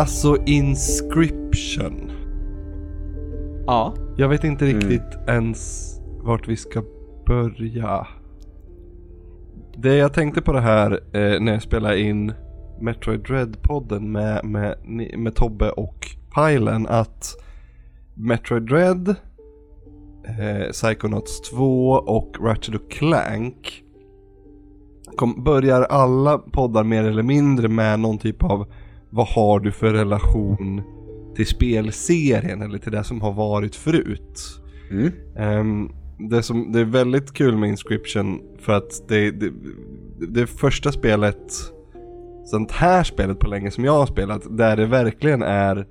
Alltså inscription. Ja. Jag vet inte riktigt ens vart vi ska börja. Det jag tänkte på det här eh, när jag spelade in Metroid Dread-podden med, med, med Tobbe och Pajlen att Metroid Dread, eh, Psychonauts 2 och Ratchet och Clank kom, börjar alla poddar mer eller mindre med någon typ av vad har du för relation till spelserien eller till det som har varit förut. Mm. Ehm, det, som, det är väldigt kul med Inscription för att det, det, det första spelet, sånt här spelet på länge som jag har spelat, där det verkligen är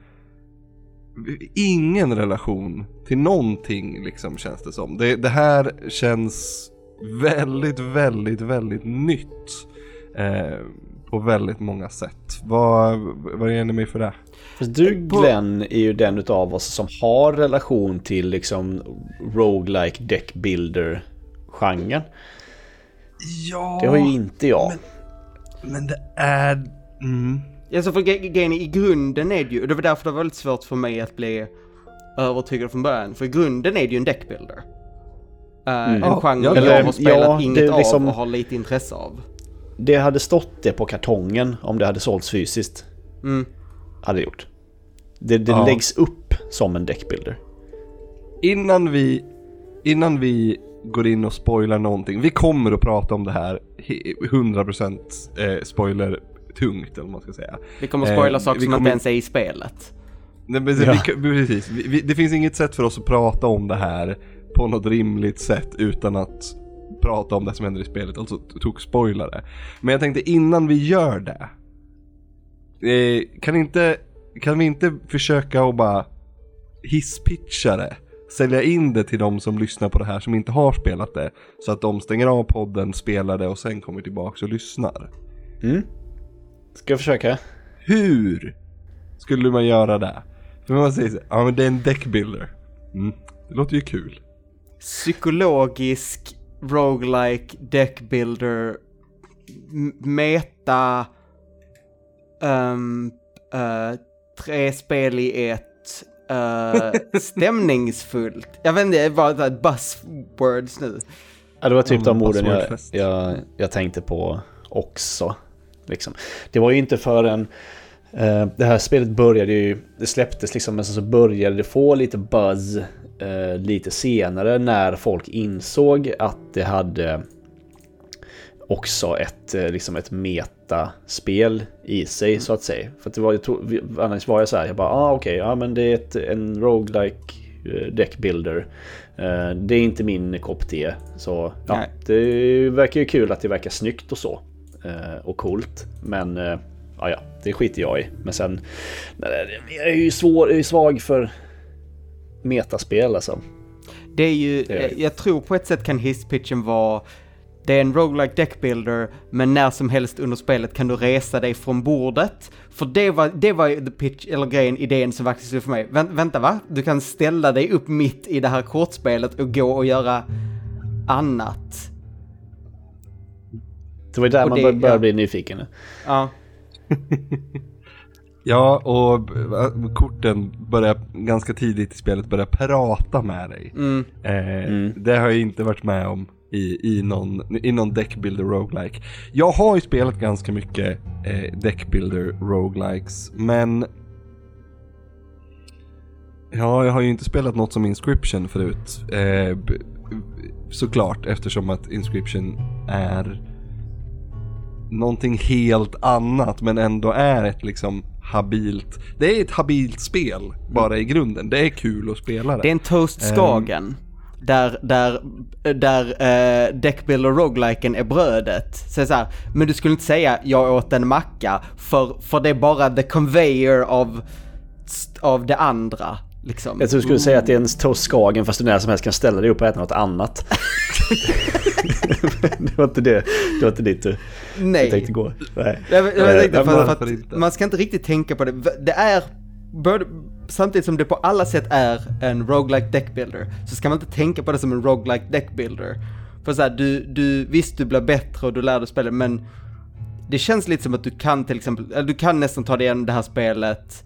ingen relation till någonting liksom känns det som. Det, det här känns väldigt, väldigt, väldigt nytt. Eh, på väldigt många sätt. Vad, vad ger ni mig för det? Du Glenn är ju den utav oss som har relation till liksom roguelike deck builder genren. Ja, Det har ju inte jag. men det är... Mm. Alltså för gre- grejen i grunden är det ju, och det var därför det var väldigt svårt för mig att bli övertygad från början. För i grunden är det ju en deckbuilder. Uh, En Ja, genre ja, jag har spelat ja, inget liksom- av och har lite intresse av. Det hade stått det på kartongen om det hade sålts fysiskt. Mm. Hade det gjort. Det, det Ja. läggs upp som en deckbuilder. Innan vi, innan vi går in och spoilar någonting. Vi kommer att prata om det här he- 100% eh, spoiler tungt eller vad man ska säga. Vi kommer att spoila Eh, saker som inte kommer- ens är i spelet. Nej, men, Ja. vi, precis, vi, vi, det finns inget sätt för oss att prata om det här på något rimligt sätt utan att prata om det som händer i spelet, alltså tog spoilare. Men jag tänkte innan vi gör det. Eh, kan, inte, kan vi inte försöka att bara hisspitcha det? Sälja in det till de som lyssnar på det här som inte har spelat det. Så att de stänger av podden, spelar det och sen kommer tillbaka och lyssnar. Mm. Ska jag försöka? Hur skulle man göra det? För man säger så, ja men det är en deckbuilder. Mm, det låter ju kul. Psykologisk roguelike deckbuilder meta um, uh, tre spel i ett uh, stämningsfullt. Jag vet inte, det så här buzzwords nu. Ja, det var typ de men orden jag, jag, jag tänkte på också. Liksom. Det var ju inte förrän eh, det här spelet började ju, det släpptes liksom, men sen så började det få lite buzz eh, lite senare när folk insåg att det hade också ett, eh, liksom ett metaspel i sig så att säga. För att det var, jag vi- annars var jag så här, jag bara ah, okej, ja men det är ett, en roguelike eh, deckbuilder. Eh, Det är inte min kopp te. Så ja, Nej. det verkar ju kul att det verkar snyggt och så. Och coolt. Men ja, ja, det skiter jag i. Men sen, jag är ju svår, jag är svag för metaspel alltså. Det är ju, Det är eh, jag tror på ett sätt kan hisspitchen vara det är en roguelike deckbuilder, men när som helst under spelet kan du resa dig från bordet. För det var, det var ju the pitch, eller grejen, idén som faktiskt var för mig. Vänt, vänta va? Du kan ställa dig upp mitt i det här kortspelet och gå och göra annat. Det var ju där Och man det- bör- började ja. bli nyfiken. Ja. Ja, och korten börjar ganska tidigt i spelet börja prata med dig. Mm. Eh, Mm. Det har jag inte varit med om i, i, någon, i någon deckbuilder roguelike. Jag har ju spelat ganska mycket eh, deckbuilder roguelikes, men Ja, jag har ju inte spelat något som Inscription förut. Eh, såklart, eftersom att Inscription är någonting helt annat men ändå är ett liksom habilt. Det är ett habilt spel bara i grunden. Det är kul att spela det. Det är en toast Ehm. skagen. Där, där, där uh, Deckbuilder rogueliken är brödet. Så, så här, men du skulle inte säga jag åt en macka, för, för det är bara the conveyor av, av det andra. Liksom. Jag tror du skulle säga att det är en toast skagen fast du när som helst kan ställa dig upp och äta något annat. det var inte det. Det var inte dit du Nej. tänkte gå. Nej. Jag, jag, tänkte Eh, för, för att man ska inte riktigt tänka på det. Det är, både, samtidigt som det på alla sätt är en roguelike deckbuilder, så ska man inte tänka på det som en roguelike deckbuilder. För så här, du, du, visst du blir bättre och du lär dig spela, men det känns lite som att du kan till exempel, eller du kan nästan ta dig igenom det här spelet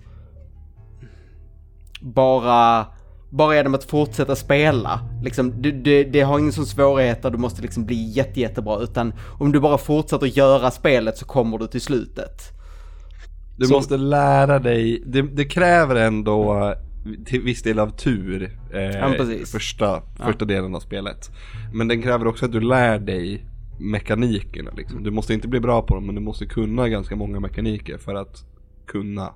bara, bara genom att fortsätta spela. Liksom, du, det, det har ingen sån svårighet där du måste liksom bli jätte, jättebra, utan om du bara fortsätter göra spelet så kommer du till slutet. Du Så- måste lära dig, det, det kräver ändå till viss del av tur eh, Ja, första, första delen av spelet. Men den kräver också att du lär dig mekanikerna liksom. Du måste inte bli bra på dem men du måste kunna ganska många mekaniker för att kunna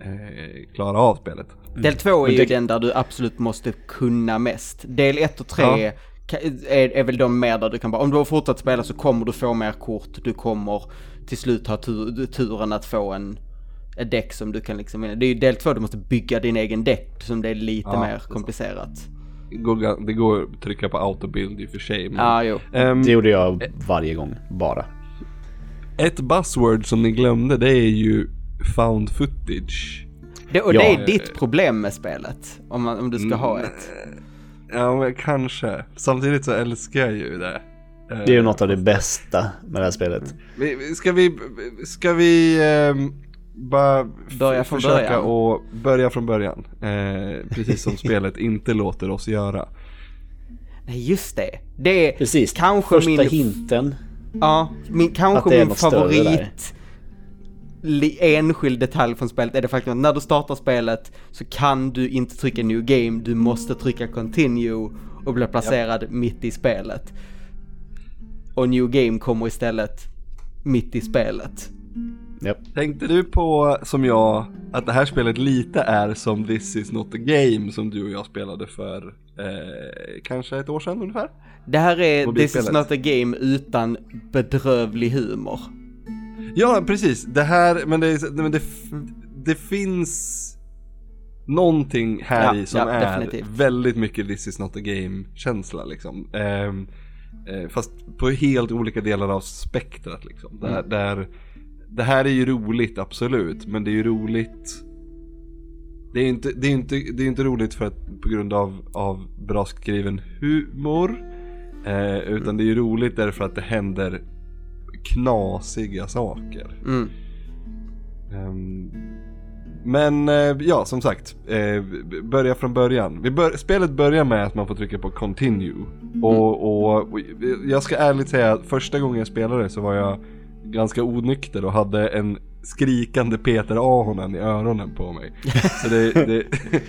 eh, klara av spelet. Del två är Men ju det- den där du absolut måste kunna mest. Del ett och tre Ja. ka- är, är väl de mer där du kan bara, om du har fortsatt spela så kommer du få mer kort, du kommer till slut ha tur, turen att få en ett däck som du kan liksom. Det är ju del två, du måste bygga din egen däck som det är lite Ja, det mer komplicerat. Det går, det går att trycka på autobuild i och för sig. Men, Ja, jo. Ehm, Det gjorde jag varje gång, bara. ett buzzword som ni glömde det är ju found footage. Det, och Ja. det är ditt problem med spelet, om, man, om du ska ha Mm. ett. Ja men kanske. Samtidigt så älskar jag ju det. Det är ju något av det bästa med det här spelet. Vi- Ska vi, ska vi ehm, bara Börja från försöka början. och börja från början. Eh, precis som spelet inte låter oss göra. Nej, just det. Det är Precis, kanske första min... hinten. Ja, min, kanske min favorit enskild detalj från spelet är det faktum att när du startar spelet så kan du inte trycka new game, du måste trycka continue och bli placerad mitt i spelet. Och new game kommer istället mitt i spelet. Japp. Tänkte du på, som jag, att det här spelet lite är som This is not a game som du och jag spelade för eh, kanske ett år sedan ungefär? Det här är This is not a game utan bedrövlig humor. Ja, precis. Det här, men det, men det, det finns någonting här Ja, i som ja, är definitivt. väldigt mycket this is not a game känsla liksom. Eh, fast på helt olika delar av spektrat liksom. Där, Mm. där, det här är ju roligt absolut, men det är ju roligt det är inte, det är inte, det är inte roligt för att, på grund av, av bra skriven humor. Eh, utan det är ju roligt därför att det händer knasiga saker. Mm. Ehm, men eh, ja, som sagt. eh, börja från början. Vi bör, spelet börjar med att man får trycka på continue. Och, och, och jag ska ärligt säga att första gången jag spelade så var jag ganska onykter och hade en skrikande Peter Ahonen i öronen på mig. Så det, det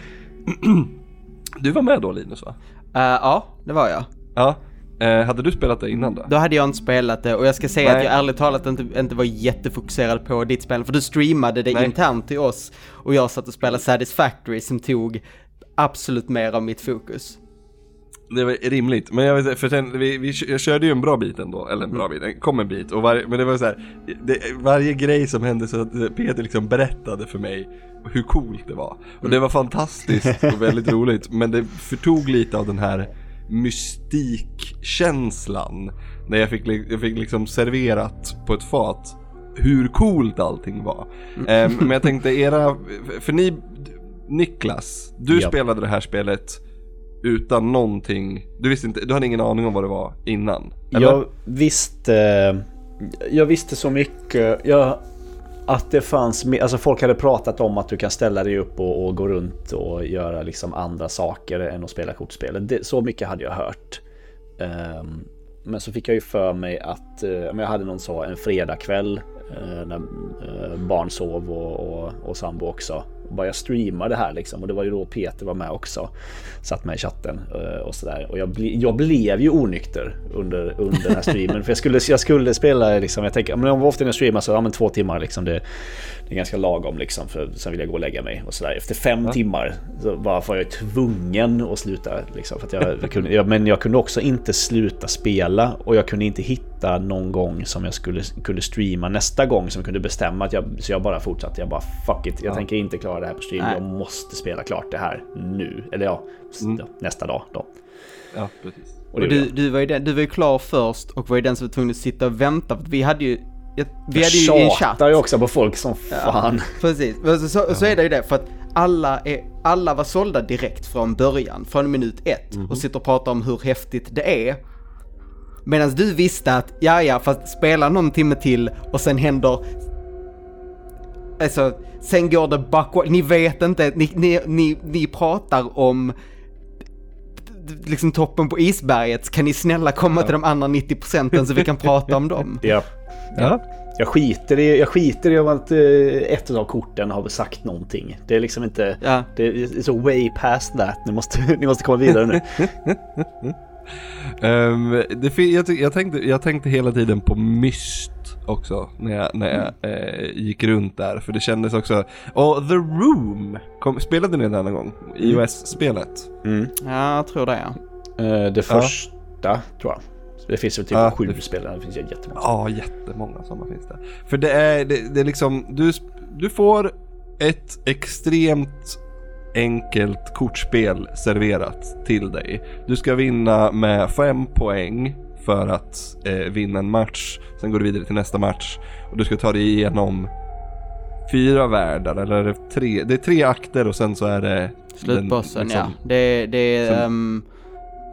Du var med då Linus va? Eh, ja, det var jag. Ja. Eh, hade du spelat det innan då? Då hade jag inte spelat det och jag ska säga Nej. att jag ärligt talat inte, inte var jättefokuserad på ditt spel. För du streamade det Nej. internt till oss och jag satt och spelade Satisfactory som tog absolut mer av mitt fokus. Det var rimligt, men jag vet för sen, vi, vi, körde ju en bra bit ändå, eller en bra bit, det kom en bit, och var, men det var så här, det, varje grej som hände så att Peter liksom berättade för mig hur coolt det var. Och det var fantastiskt och väldigt roligt, men det förtog lite av den här mystikkänslan. När jag fick, jag fick liksom serverat på ett fat hur coolt allting var. Ehm, men jag tänkte era, för ni, Niklas, du Ja. spelade det här spelet utan någonting, du visste inte, du hade ingen aning om vad det var innan? Eller? Jag visste, jag visste så mycket. Jag, att det fanns, alltså folk hade pratat om att du kan ställa dig upp och, och gå runt och göra liksom andra saker än att spela kortspel. Det, så mycket hade jag hört. Um, men så fick jag ju för mig att uh, jag hade någon så en fredagkväll uh, när uh, barn sov och, och, och sambo också. Och bara jag streamade det här liksom och det var ju då Peter var med också. Satt med i chatten eh, och sådär. Och jag, ble, jag blev ju onykter under, under den här streamen. för jag skulle, jag skulle spela liksom, jag tänker, men ofta när jag streamar så, ja men två timmar liksom. Det, det är ganska lagom liksom för sen vill jag gå och lägga mig och sådär. Efter fem timmar så bara var jag tvungen att sluta liksom. För jag, jag kunde, jag, men jag kunde också inte sluta spela och jag kunde inte hitta någon gång som jag skulle kunde streama nästa gång som jag kunde bestämma att jag, så jag bara fortsatte. Jag bara fuck it, jag Ja. tänker inte klara det här på stream. Nej. Jag måste spela klart det här nu. Eller ja, Mm. nästa dag då. Ja, precis. Och du, du, var ju den, du var ju klar först och var ju den som var tvungen att sitta och vänta. För vi hade ju, jag- vi hade ju jag en chatt. ju också på folk som fan. Precis, Men så, så, så är det ju det för att alla, är, alla var sålda direkt från början, från minut ett Mhm. och sitter och pratar om hur häftigt det är. Medan du visste att, ja ja, fast spela någon timme till och sen händer... Alltså, sen går det bakåt. Ni vet inte, ni, ni, ni, ni pratar om liksom toppen på isberget. Kan ni snälla komma till de andra 90 procenten så vi kan prata om dem? Ja. Ja. Jag skiter i, jag skiter i om att eh, ett av korten har sagt någonting. Det är liksom inte... Ja. Det är så way past that. Ni måste, ni måste komma vidare nu. Ehm, det, jag, jag, tänkte, jag tänkte hela tiden på Myst också när jag, när jag eh, gick runt där. För det kändes också... Och The Room! Kom, spelade ni den någon gång? iOS-spelet? Mm. Ja, jag tror det ja. Eh, det första, tror jag. Det finns väl typ Ja, sju det- spelare. Det finns ju jättemånga. Ja, jättemånga sådana finns det. För det är, det, det är liksom, du, du får ett extremt enkelt kortspel serverat till dig. Du ska vinna med fem poäng för att eh, vinna en match. Sen går du vidare till nästa match. Och du ska ta dig igenom fyra världar, eller är det tre? Det är tre akter och sen så är det... Slutbossen, den, liksom- ja. Det, det är, som- um,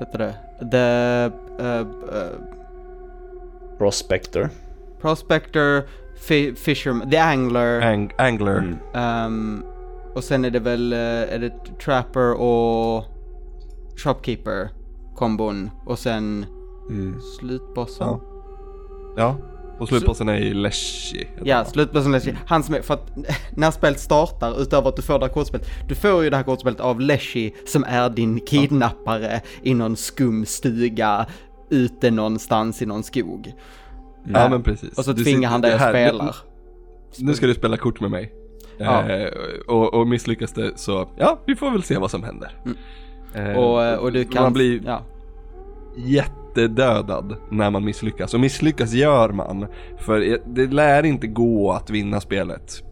vad heter det? The uh, uh, Prospector. Prospector, fi, Fisherman, The Angler. Ang- angler. Mm. ehm, och sen är det väl, uh, är det Trapper och Shopkeeper kombon. Och sen Mm. slutbossen. Ja. Ja. Och slutbossen är ju Leshy. Ja, slutbossen Leshy. Han som är, för att när spelet startar, utöver att du får det här kortspelet, du får ju det här kortspelet av Leshy som är din kidnappare i någon skum stuga ute någonstans i någon skog. Ja men precis. Och så Du tvingar sitter- han dig att spela. Nu, nu ska du spela kort med mig. Ja. Eh, och, och misslyckas det så, ja vi får väl se vad som händer. Eh, Och, eh, och du kan... Man blir Ja. Jättedödad när man misslyckas. Och misslyckas gör man. För det lär inte gå att vinna spelet.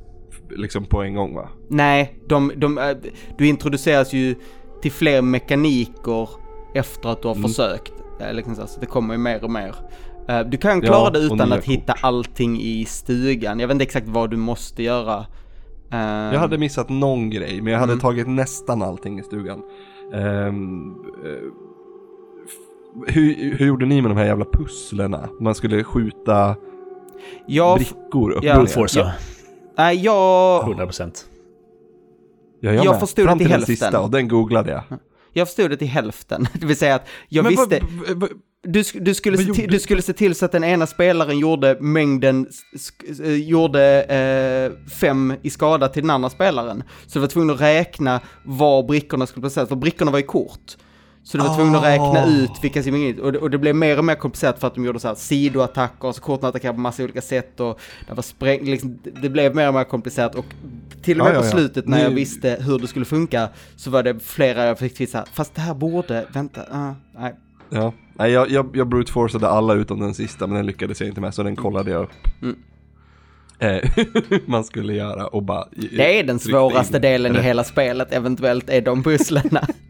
Liksom på en gång va? Nej, de, de, eh, du introduceras ju till fler mekaniker efter att du har Mm. försökt. Eh, Liksom så, det kommer ju mer och mer. Eh, Du kan klara Ja, det utan att hitta allting i stugan. Jag vet inte exakt vad du måste göra. Eh, Jag hade missat någon grej, men jag hade Mm. tagit nästan allting i stugan. Ehm, f- hur, hur gjorde ni med de här jävla pusslerna? Man skulle skjuta jag, brickor upp ja. och ner. Ja. nej, jag, 100%. Ja, Jag med. förstod det Fram till till den hälften. sista och den googlade jag. jag förstod det till hälften. Det vill säga att jag Men visste... vad- vad- Du, du, skulle till, du skulle se till så att den ena spelaren gjorde mängden, eh, gjorde eh, fem i skada till den andra spelaren. Så du var tvungen att räkna var brickorna skulle placeras, för brickorna var ju kort. Så du var tvungen att räkna Ah. ut vilka som gick och, det- och det blev mer och mer komplicerat för att de gjorde så här sidoattacker, så korten attackerade på massa olika sätt och det var spräng, liksom, det- blev mer och mer komplicerat och till och med Ja, ja, på ja. slutet när jag visste hur det skulle funka så var det flera jag fick tvista, fast det här borde, vänta, ah, nej. Ja. Nej, jag, jag, jag brute forceade alla utom den sista, men den lyckades jag inte med, så den kollade jag upp. Mm. Eh, man skulle göra och bara... Det är den svåraste in delen i hela spelet, eventuellt är de pusslerna.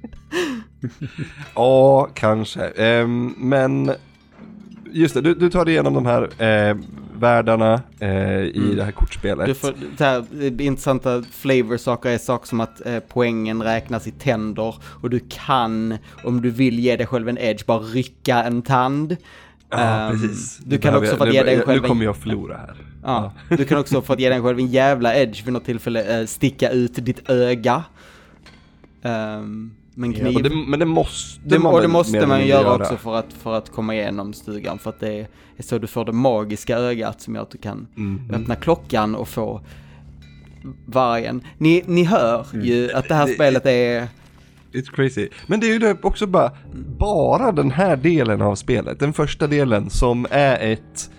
Ja, kanske. Ehm, men just det, du, du tar dig igenom de här eh, världarna eh, i det här kortspelet. Mm. Du får, så här, intressanta flavor-saker är saker som att eh, poängen räknas i tänder och du kan, om du vill ge dig själv en edge, bara rycka en tand. Ja, Ehm, precis. Du kan också nu- ge dig Nu själv kommer en, jag förlora här. ja, du kan också att ge dig själv en jävla edge vid något tillfälle eh, sticka ut ditt öga. Um, men Ja, kniv. och det, men det måste Det, man och det måste man mindre göra också för att, för att komma igenom stugan för att det är så du får det magiska ögat som gör att du kan Mhm. öppna klockan och få vargen. Ni, ni hör ju att det här spelet är... It's crazy. Men det är ju också bara, bara den här delen av spelet, den första delen som är ett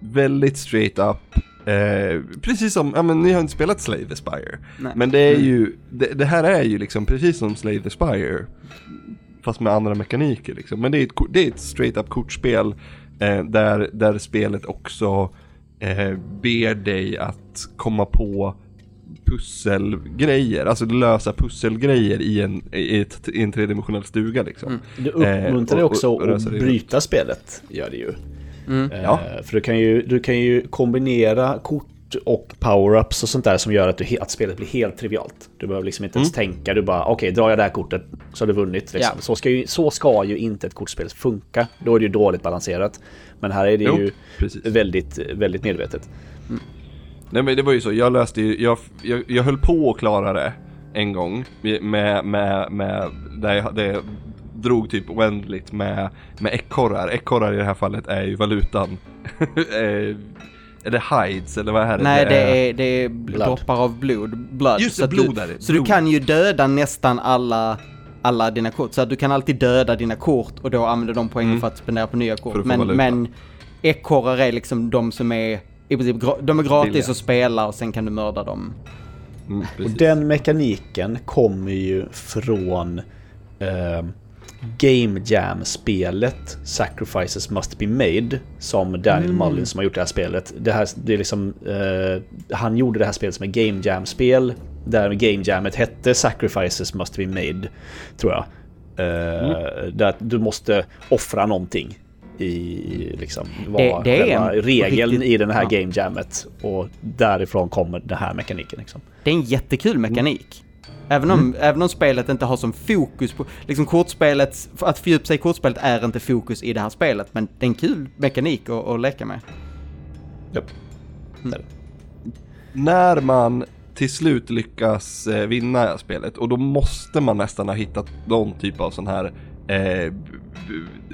väldigt straight up, eh, precis som, ja men ni har inte spelat Slave the Spire. Nej. Men det är ju, det, det här är ju liksom precis som Slave the Spire. Fast med andra mekaniker liksom. Men det är ett, det är ett straight up kortspel eh, där, där spelet också eh, ber dig att komma på pusselgrejer, alltså lösa pusselgrejer i en, i ett, i en tredimensionell stuga liksom. Mm. Det uppmuntrar Eh, och- också att bryta spelet, gör det ju. Mm. Eh, Ja. För du kan, ju, du kan ju kombinera kort och power-ups och sånt där som gör att, du, att spelet blir helt trivialt. Du behöver liksom inte ens tänka, du bara okej, drar jag det här kortet, så har du vunnit. Liksom. Ja. Så, ska ju, så ska ju inte ett kortspel funka. Då är det ju dåligt balanserat. Men här är det Jo, ju precis. väldigt, väldigt medvetet. Nej men det var ju så, jag läste ju, jag, jag, jag höll på att klara det en gång med, med, med, där jag, jag drog typ oändligt med, med ekorrar. Ekorrar i det här fallet är ju valutan. Eh, är det hides eller vad är det? Nej, det är, det är Blood. droppar av blod. Blood. Just det, blod du, är det, Så du kan ju döda nästan alla, alla dina kort. Så att du kan alltid döda dina kort och då använda de poängen Mm. för att spendera på nya kort. Men, valuta. men ekorrar är liksom de som är i princip de är gratis Billiga. att spela och sen kan du mörda dem. Mm, Och den mekaniken kommer ju från eh, Game Jam-spelet Sacrifices Must Be Made som Daniel Mullins som har gjort det här spelet. Det här, det är liksom, eh, han gjorde det här spelet som ett Game Jam-spel där Game Jammet hette Sacrifices Must Be Made, tror jag. Eh, Där du måste offra någonting i liksom vad Det- det är regeln riktigt- i den här ja. Game Jammet och därifrån kommer den här mekaniken liksom. Det är en jättekul mekanik. Även om, även om spelet inte har som fokus på, liksom kortspelet, att fördjupa sig i kortspelet är inte fokus i det här spelet, men det är en kul mekanik att, att leka med. Japp. Där. När man till slut lyckas eh, vinna spelet och då måste man nästan ha hittat någon typ av sån här eh,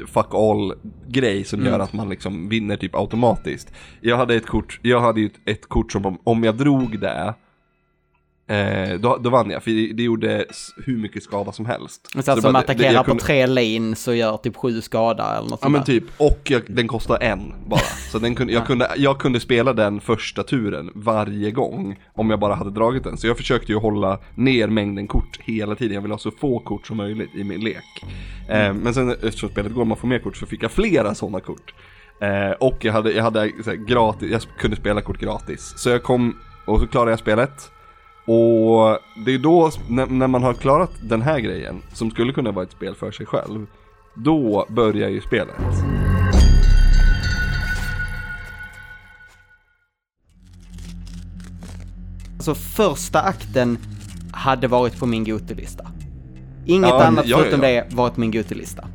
fuck all grej som Mm. gör att man liksom vinner typ automatiskt. Jag hade ett kort, jag hade ju ett, ett kort som om, om jag drog det Eh, då, då vann jag, för det, det gjorde hur mycket skada som helst. Så det att som attackerar jag på kunde- tre lanes och gör typ sju skada eller något Ja sånt men där. typ, och jag, den kostar en bara. Så den kunde, jag, kunde, jag kunde spela den första turen varje gång om jag bara hade dragit den. Så jag försökte ju hålla ner mängden kort hela tiden. Jag ville ha så få kort som möjligt i min lek. Eh, men sen eftersom spelet går man får mer kort så fick jag flera sådana kort. Eh, och jag hade, jag hade så här, gratis, jag kunde spela kort gratis. Så jag kom, och så klarade jag spelet. Och det är då, när, när man har klarat den här grejen, som skulle kunna vara ett spel för sig själv, då börjar ju spelet. Alltså första akten hade varit på min Gotelista. Inget Ja, annat ja, ja, förutom ja. det varit min Gotelista.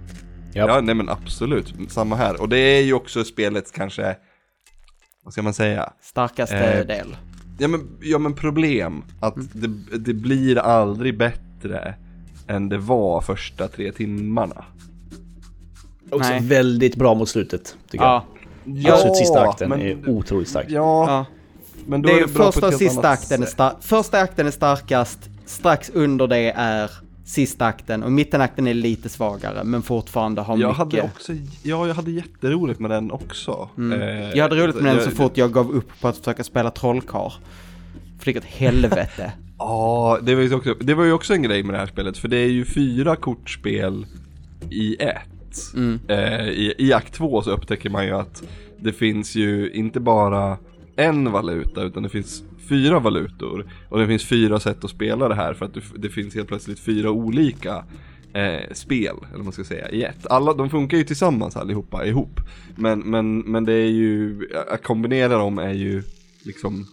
Ja. Ja, nej men absolut, samma här. Och det är ju också spelets kanske, vad ska man säga? Starkaste Eh, del. Ja men, ja, men problem, att det, det blir aldrig bättre än det var första tre timmarna. Också Nej. väldigt bra mot slutet, tycker Ja. jag. Absolut sista akten men, är otroligt stark. Ja, ja. men då Det är är det första och sista akten är sätt. star- Första akten är starkast, strax under det är sista akten och mittenakten är lite svagare men fortfarande har Jag mycket. hade också, ja jag hade jätteroligt med den också. Mm. Eh, jag hade roligt med den jag- så fort jag gav upp på att försöka spela trollkarl. För det åt helvete. Ja, det, var ju också, det var ju också en grej med det här spelet, för det är ju fyra kortspel i ett. Mm. Eh, i, I akt två så upptäcker man ju att det finns ju inte bara en valuta, utan det finns fyra valutor. Och det finns fyra sätt att spela det här, för att det, finns helt plötsligt fyra olika eh, spel, eller vad man ska säga, i ett. Alla, de funkar ju tillsammans allihopa, ihop. Men, men, men det är ju, att kombinera dem är ju liksom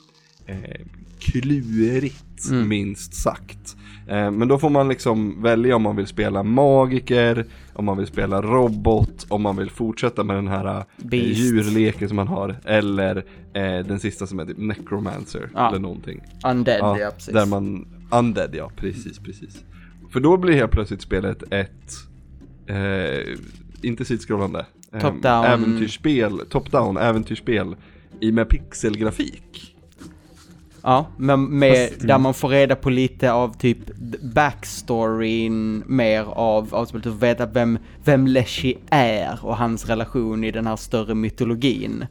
eh, klurigt Mm. minst sagt. Eh, men då får man liksom välja om man vill spela magiker, om man vill spela robot, om man vill fortsätta med den här eh, Beast. djurleken som man har, eller eh, den sista som är typ necromancer Ja. eller någonting. Undead, ja, Ja, precis. där man, undead ja, precis, precis. För då blir helt plötsligt spelet ett, eh, inte sidskrollande, eh, Top-down. äventyrsspel, top-down äventyrsspel i med pixelgrafik. Ja, men med, Fast- där man får reda på lite av typ backstoryn mer av, av spelet, och veta vem, vem Leshy är och hans relation i den här större mytologin.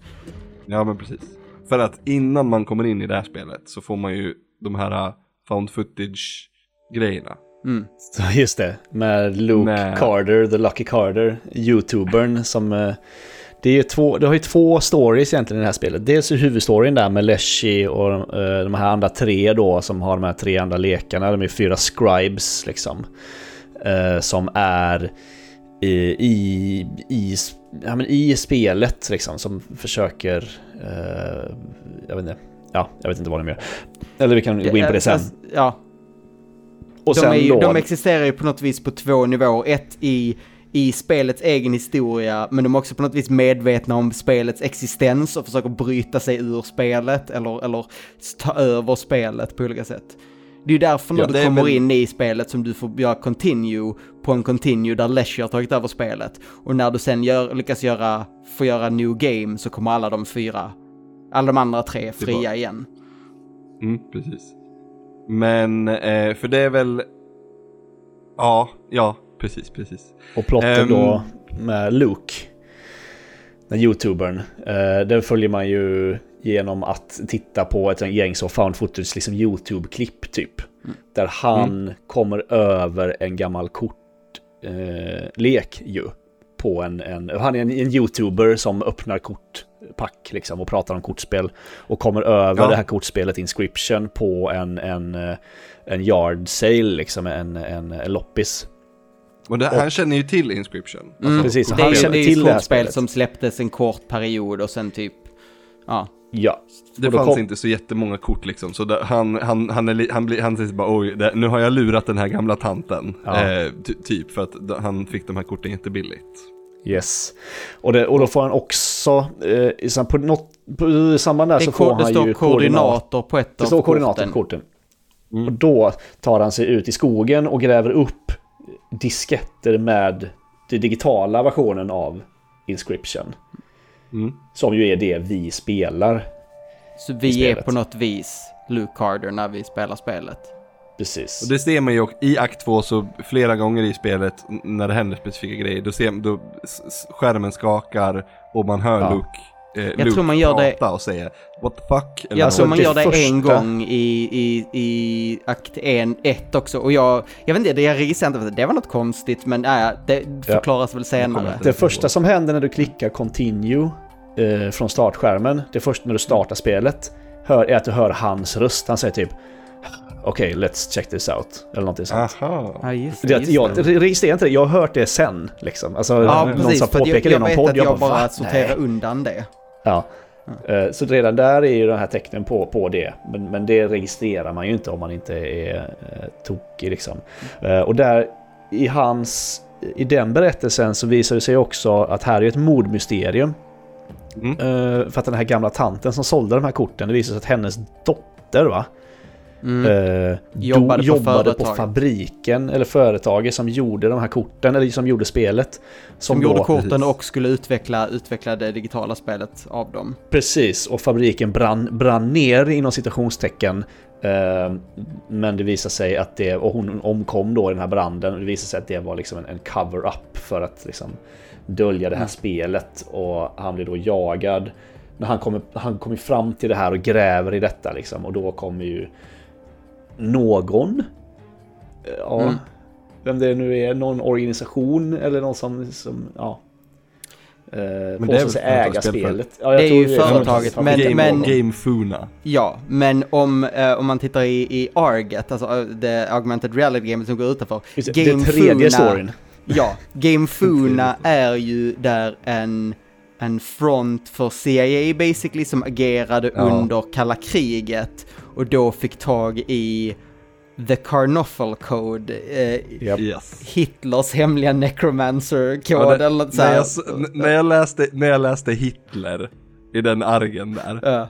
Ja men precis. För att innan man kommer in i det här spelet så får man ju de här uh, found footage grejerna. Mm. Just det, med Luke Med- Carter, The Lucky Carter, YouTubern som... Det, är ju två, det har ju två stories egentligen i det här spelet. Dels är huvudstoryn där med Leshy och eh, de här andra tre då som har de här tre andra lekarna. De är fyra scribes liksom. eh, Som är i, i, i, ja, men i spelet liksom som försöker... eh, Jag vet inte. Ja, jag vet inte vad de gör. Eller vi kan gå in på det sen. Ja, Och de, sen ju, då, de existerar ju på något vis på två nivåer. Ett i, i spelets egen historia, men de är också på något vis medvetna om spelets existens och försöker bryta sig ur spelet eller, eller ta över spelet på olika sätt. Det är ju därför när Ja, du kommer väl- in i spelet som du får göra continue på en continue där Leisure har tagit över spelet. Och när du sen gör, lyckas göra, få göra new game så kommer alla de fyra, alla de andra tre fria igen. Mm, precis. Men, eh, för det är väl... Ja, ja, precis, precis. Och plotten Ehm. då med Luke, den youtubern, eh, den följer man ju genom att titta på ett gäng så found footage, liksom YouTube-klipp typ. Där han kommer över en gammal kortlek eh, lek ju. På en, en, han är en, en youtuber som öppnar kortpack liksom och pratar om kortspel. Och kommer över Ja. det här kortspelet Inscription på en, en, eh, en yard sale, liksom en, en, en loppis. Och det, han känner ju till Inscription. Mm. precis, det han är ju känner det är till ju det här kortspel spelet. som släpptes en kort period och sen typ, ja. Ja. Det fanns kom- inte så jättemånga kort liksom, så där, han, han, han, är, han, blir, han säger bara oj, det, nu har jag lurat den här gamla tanten. Ja. Eh, ty, typ, för att han fick de här korten jättebilligt. Yes. Och, det, och då får han också, eh, på något, på, i samband där Det, så är får det han står ju koordinator på ett Det av står koordinater korten. på korten. Och då tar han sig ut i skogen och gräver upp disketter med den digitala versionen av Inscription. Mm. Som ju är det vi spelar. Så vi är på något vis Luke Carter när vi spelar spelet. Precis. Och det ser man ju också i akt 2 så flera gånger i spelet när det händer specifika grejer, då ser då skärmen skakar och man hör Ja. Luke, eh, Luke tror man gör det- och säga What the fuck? Eller Jag tror man det gör det en första- gång i, i, i akt 1 också. Och jag, jag vet inte, det jag registrerar inte, det var något konstigt, men äh, det förklaras väl senare. Det första som händer när du klickar continue eh, från startskärmen, det första när du startar spelet, hör, är att du hör hans röst. Han säger typ Okej, let's check this out. Eller någonting sånt. Aha. Ja, just det. Just jag det. registrerar inte det, jag har hört det sen. Liksom. Alltså, Ja, någon precis. som För jag, påpekar det i jag någon vet podd. att jag bara "Va? sorterar Nej." undan det. Ja. Eh, Så redan där är ju de här tecknen på, på det. Men, men det registrerar man ju inte om man inte är eh, tokig liksom. Eh, och där i hans, i den berättelsen så visar det sig också att här är ett mordmysterium. Mm. Eh, för att den här gamla tanten som sålde de här korten, det visar sig att hennes dotter va? Mm. Eh, Jobbade på jobbade på fabriken eller företaget som gjorde de här korten, eller som gjorde spelet. Som, då- gjorde korten precis. och skulle utveckla, utveckla det digitala spelet av dem. Precis, och fabriken brann, brann ner inom citationstecken. Eh, men det visade sig att det, och hon omkom då i den här branden, och det visade sig att det var liksom en, en cover-up för att liksom dölja det här Mm. spelet. Och han blev då jagad. Men han kommer, han kommer fram till det här och gräver i detta liksom, och då kommer ju någon, ja, Mm. vem det nu är, någon organisation eller någon som, som ja, eh, det är väl äga spelet. Ja, jag Det är ju företaget, Ja, men- Game, men- Game Funa. Ja, men om, eh, om man tittar i, i Arget, alltså eh, det augmented reality-gamet som går utanför. Just det, den tredje storyn. Ja, Game Funa är ju där en, en front för CIA basically som agerade Ja. under kalla kriget och då fick tag i The Carnoffel Code, eh, Japp. Yes. Hitlers hemliga necromancer-kod Ja, eller något när, jag, när, jag läste, när jag läste Hitler i den argen där, Ja.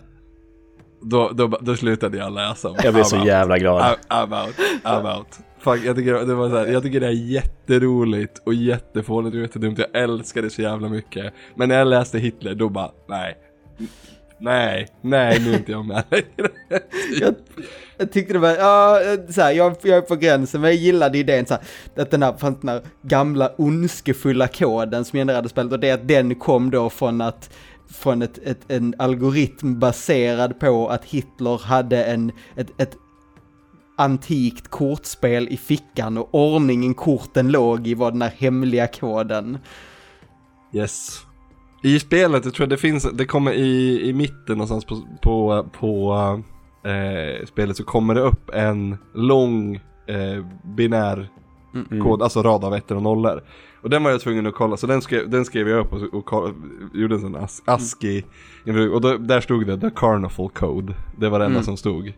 då, då, då slutade jag läsa. Jag blev så out. jävla glad. I'm, I'm out, I'm out. Fuck, jag, tycker, det var så här, jag tycker det är jätteroligt och jättefånigt och jättedumt. Jag älskar det så jävla mycket. Men när jag läste Hitler, då bara, nej. Nej, nej, nu är inte jag med längre. jag, jag tyckte det var, ja, så här, jag, jag är på gränsen, men jag gillade idén så här, att den här, fanns den här gamla ondskefulla koden som genererade spelet och det att den kom då från att från ett, ett, en algoritm baserad på att Hitler hade en, ett, ett antikt kortspel i fickan och ordningen korten låg i var den här hemliga koden. Yes. I spelet, jag tror det finns, det kommer i, i mitten någonstans på, på, på eh, spelet så kommer det upp en lång eh, binär Mm. kod, alltså rad av ettor och nollor. Och den var jag tvungen att kolla, så den skrev, den skrev jag upp och, och, koll- gjorde en sån as, ASCII. Och då, där stod det The Carnival Code. Det var det enda Mm. som stod. Eh,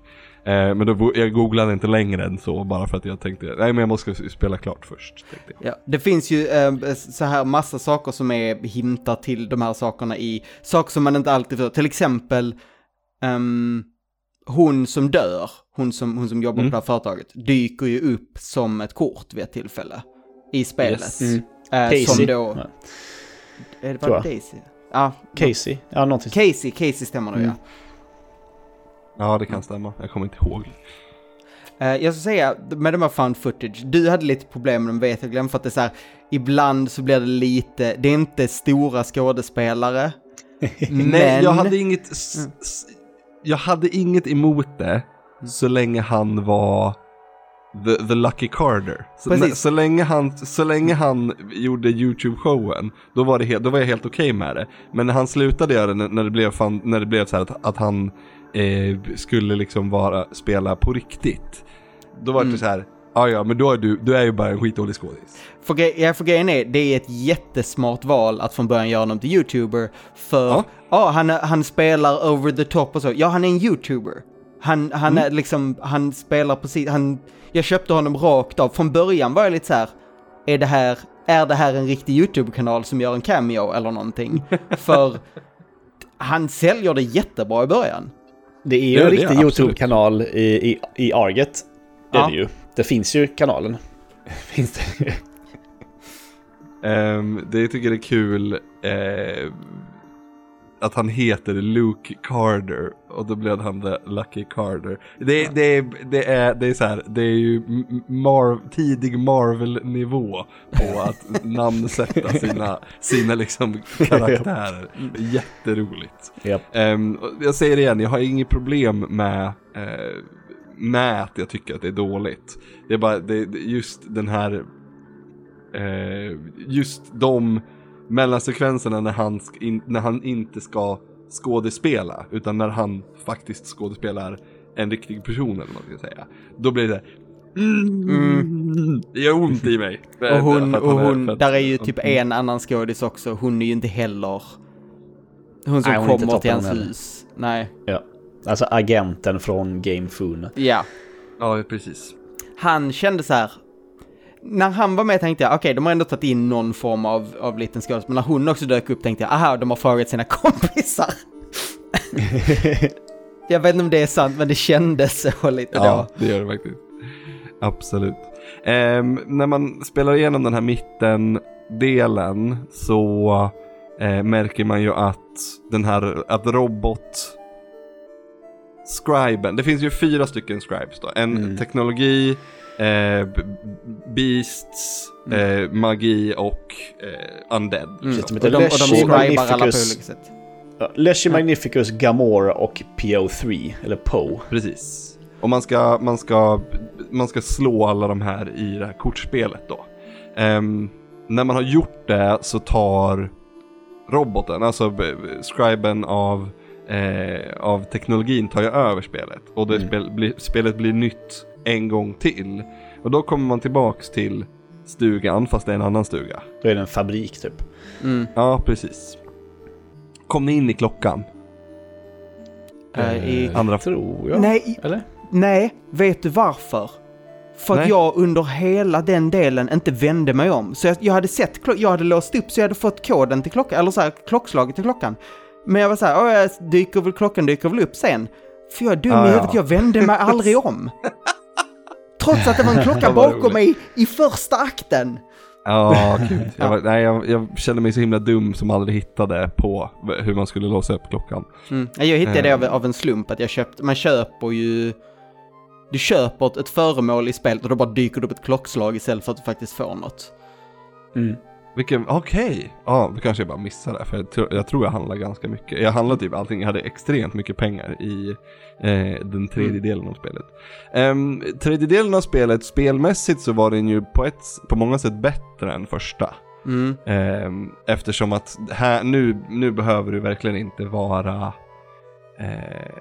men då, jag googlade inte längre än så bara för att jag tänkte, nej men jag måste spela klart först. Ja, det finns ju eh, så här massa saker som är hintar till de här sakerna i saker som man inte alltid får. Till exempel ehm, hon som dör, hon som, hon som jobbar Mm. på det här företaget, dyker ju upp som ett kort vid ett tillfälle i spelet. Yes. Mm. Eh, Casey. som då... Ja. Är det jag. Daisy? Ja, Casey? Ja, någonting. Casey, Casey stämmer nog Mm. ja. Ja det kan stämma, jag kommer inte ihåg. Eh, jag ska säga, med de här found footage, du hade lite problem med dem vet jag glömde för att det är så här, ibland så blir det lite, det är inte stora skådespelare. men... Nej, jag hade inget, s- jag hade inget emot det så länge han var the, the Lucky Carter. Så, Precis. så, länge han, så länge han gjorde YouTube-showen, då, var det he- då var jag helt okej med det. Men när han slutade göra det, när, det blev, fan, när det blev så här att, att han eh, skulle liksom vara, spela på riktigt. Då var det Mm. så här, ja ja men då är du, du är ju bara en skitdålig skådis. För, gre- ja, för grejen är, det är ett jättesmart val att från början göra honom till YouTuber. För, ja, Ja. han, han spelar over the top och så. Ja, han är en YouTuber. Han, han Mm. är liksom, han spelar precis, han, jag köpte honom rakt av. Från början var jag lite så här, är det här, är det här en riktig YouTube-kanal som gör en cameo eller någonting? för han säljer det jättebra i början. Det är ju en det är riktig absolut. YouTube-kanal i, i, i Arget. Det är Ja. det ju. Det finns ju kanalen. Finns det. Um, det jag tycker det är kul eh, att han heter Luke Carter och då blev han the Lucky Carter. Det, det, är, det, är, det är så här, det är ju m- Mar- tidig Marvel-nivå på att namnsätta sina, sina liksom karaktärer. Jätteroligt. Japp. Ehm, och jag säger det igen, jag har inget problem med, eh, med att jag tycker att det är dåligt. Det är bara det, det- just den här, eh, just de mellansekvenserna när han, in, när han inte ska skådespela, utan när han faktiskt skådespelar en riktig person eller vad man ska säga. Då blir det mm, Det gör ont i mig. Och hon, och är- hon att- där är ju typ en annan skådis också, hon är ju inte heller hon som Nej, hon är inte kommer till hans hus. Nej, Ja. Alltså agenten från Game Foon. ja. Ja, precis. Han kände så här, när han var med tänkte jag, okej, de har ändå tagit in någon form av, av liten skådis, men när hon också dök upp tänkte jag, aha, de har frågat sina kompisar. jag vet inte om det är sant, men det kändes så lite Ja, då. det gör det faktiskt. Absolut. Ehm, när man spelar igenom den här mittendelen så eh, märker man ju att den här, att robot Scriben, det finns ju fyra stycken scribes då. En Mm. teknologi, eh, beasts, eh, magi och eh, undead. Mm. Så. Som Och de, och de scribar alla på olika sätt. Leshy Magnificus, Gamora och PO3, eller Poe. Precis. Och man ska, man ska, man ska slå alla de här i det här kortspelet då. Ehm, när man har gjort det så tar roboten, alltså scriben av, eh, av teknologin tar ju över spelet. Och det Mm. spel, blir, spelet blir nytt en gång till. Och då kommer man tillbaks till stugan, fast det är en annan stuga. Då är det en fabrik typ. Mm. Ja, precis. Kom ni in i klockan? Eh, i, Andra Tror jag. nej, Eller? nej, vet du varför? För att Nej. jag under hela den delen inte vände mig om. Så jag, jag hade sett, jag hade låst upp så jag hade fått koden till klockan, eller så här, klockslaget till klockan. Men jag var så här, "Åh, jag dyker väl, klockan dyker väl upp sen. För jag är dum Ja, i ja. huvudet, jag vände mig aldrig om. Trots att det var en klocka bakom mig i första akten. Ja, gud. Jag, var, nej, jag, jag kände mig så himla dum som aldrig hittade på hur man skulle låsa upp klockan. Mm. Jag hittade det av, Eh. av en slump, att jag köpte, man köper ju... Du köper ett, ett föremål i spelet och då bara dyker det upp ett klockslag istället för att du faktiskt får något. Mm. Vilken, okej. Ja, då kanske jag bara missade det. För jag, tror- jag tror jag handlade ganska mycket. Jag handlade typ allting. Jag hade extremt mycket pengar i eh, den tredje Mm. delen av spelet. Um, tredje delen av spelet, spelmässigt så var den ju på, ett, på många sätt bättre än första. Mm. Ehm, eftersom att här, nu, nu behöver du verkligen inte vara eh,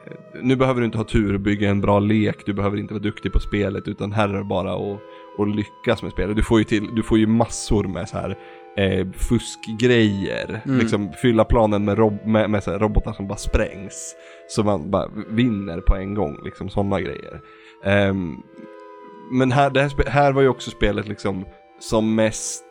Nu behöver du inte ha tur och bygga en bra lek, du behöver inte vara duktig på spelet utan här är det bara att, att lyckas med spelet. Du får ju, till, du får ju massor med så här eh, fuskgrejer. Mm. Liksom fylla planen med, rob med, med robotar som bara sprängs. Så man bara vinner på en gång, liksom sådana grejer. Ehm, men här, det här, här var ju också spelet liksom som mest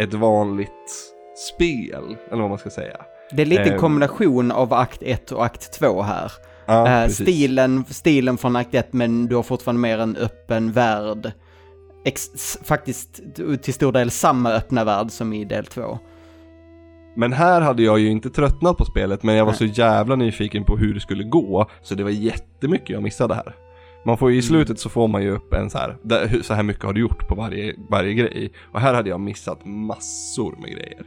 ett vanligt spel, eller vad man ska säga. Det är lite en Ehm. kombination av akt 1 och akt 2 här. Eh, precis. stilen, stilen från akt 1 men du har fortfarande mer en öppen värld. Ex, faktiskt till stor del samma öppna värld som i del 2. Men här hade jag ju inte tröttnat på spelet, men jag var så jävla nyfiken på hur det skulle gå, så det var jättemycket jag missade här. Man får ju i Mm. slutet så får man ju upp en så här, så här mycket har du gjort på varje, varje grej. Och här hade jag missat massor med grejer.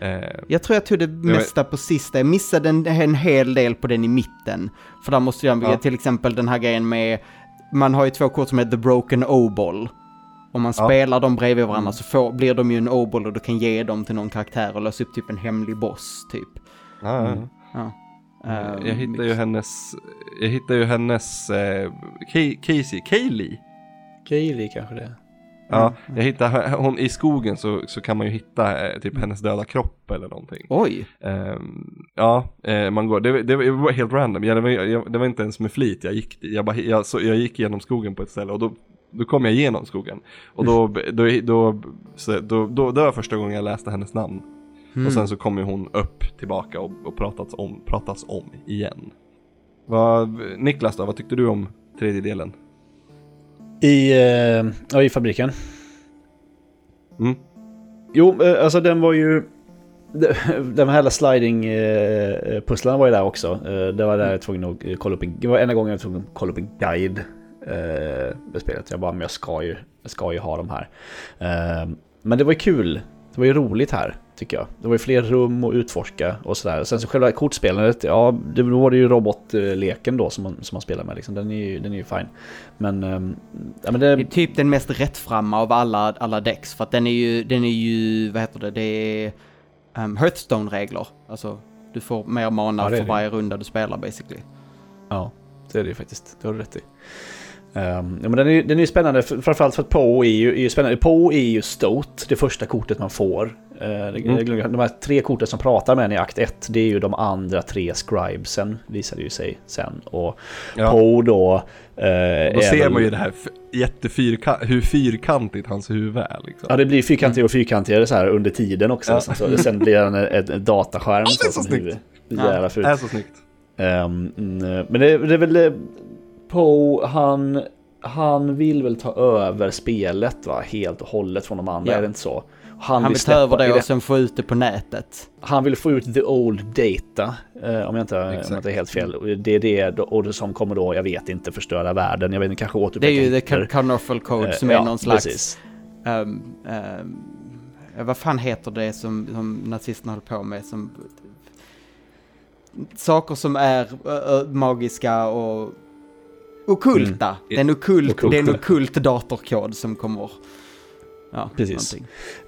Eh, Jag tror jag tog det mesta på sista. Jag missade en, en hel del på den i mitten. För där måste jag, Ja. till exempel den här grejen med, man har ju två kort som heter The Broken O-Ball. Om man Ja. spelar dem bredvid varandra Mm. så får, blir de ju en O-Ball och du kan ge dem till någon karaktär och lösa upp typ en hemlig boss, typ. ja. Mm. Ja. jag Ehm, hittade ju hennes, jag hittade ju hennes, eh, Kay- Casey, Kaylee. Kaylee kanske det. Ja, jag hittade hon i skogen så, så kan man ju hitta eh, typ hennes döda kropp eller någonting. Oj! Ehm, ja, eh, man går, det, det, det var helt random, ja, det, var, jag, det var inte ens med flit jag gick jag, bara, jag, så, jag gick genom skogen på ett ställe och då, då kom jag igenom skogen. Och då, då, då, så, då, då, det var första gången jag läste hennes namn. Mm. Och sen så kommer hon upp tillbaka och, och pratats, om, pratas om igen. Vad, Niklas då, vad tyckte du om tredje delen? I, eh, ja, i fabriken. Mm. Jo, eh, alltså den var ju... Den här sliding-pusslarna var ju där också. Eh, Det var där jag tvungen att eh, kolla upp en... Det var enda gången jag var tvungen att kolla upp en guide. Eh, Med spelet. Jag bara, men jag ska ju, jag ska ju ha de här. Eh, Men det var ju kul. Det var ju roligt här, tycker jag. Det var ju fler rum att utforska och sådär. Sen så själva kortspelandet, ja, det, var det ju robotleken då som man, som man spelar med. Liksom. Den, är ju, den är ju fin. Men... ehm, Ja, men Det är det, typ den mest rättframma av alla, alla decks, för att den är ju, den är ju, vad heter det, det är um, Hearthstone-regler. Alltså, du får mer mana Ja, är för varje runda du spelar basically. Ja, det är det ju faktiskt. Det har du rätt i. Ehm, ja, men den är, den är ju spännande, för- framförallt för att Poe är ju, är ju spännande. Poe är ju Stoat, det första kortet man får. Uh, Mm. De här tre korten som pratar med en i akt 1, det är ju de andra tre scribesen, visade ju sig sen. Och Ja. Poe då... eh, Då ser väl- man ju det här f- jättefyrka- hur fyrkantigt hans huvud är liksom. Ja, det blir fyrkantigare och fyrkantigare så här under tiden också. Ja. Så, sen blir den en, en dataskärm. Ja, det är så snyggt. huvud. Det är Ja. jävla fult. Det är så snyggt. Men det, det är väl Poe, han, han vill väl ta över spelet va, helt och hållet från de andra, Ja. är det inte så? Han, vill ta över det och sen få ut det på nätet. Han vill få ut the old data, eh, om, jag inte, om jag Exakt. inte är helt fel. Och Det är det och det som kommer då, jag vet inte, förstöra världen. Jag vet inte, kanske Det återuppväcka är ju the. Carnoffel Code Eh, som är ja, någon slags, Precis. ehm, ehm, vad fan heter det som, som nazisterna höll på med som saker som är ö, magiska och okulta. Mm. Det är en okult, Okult. det är en okult datorkod som kommer. Ja, Precis.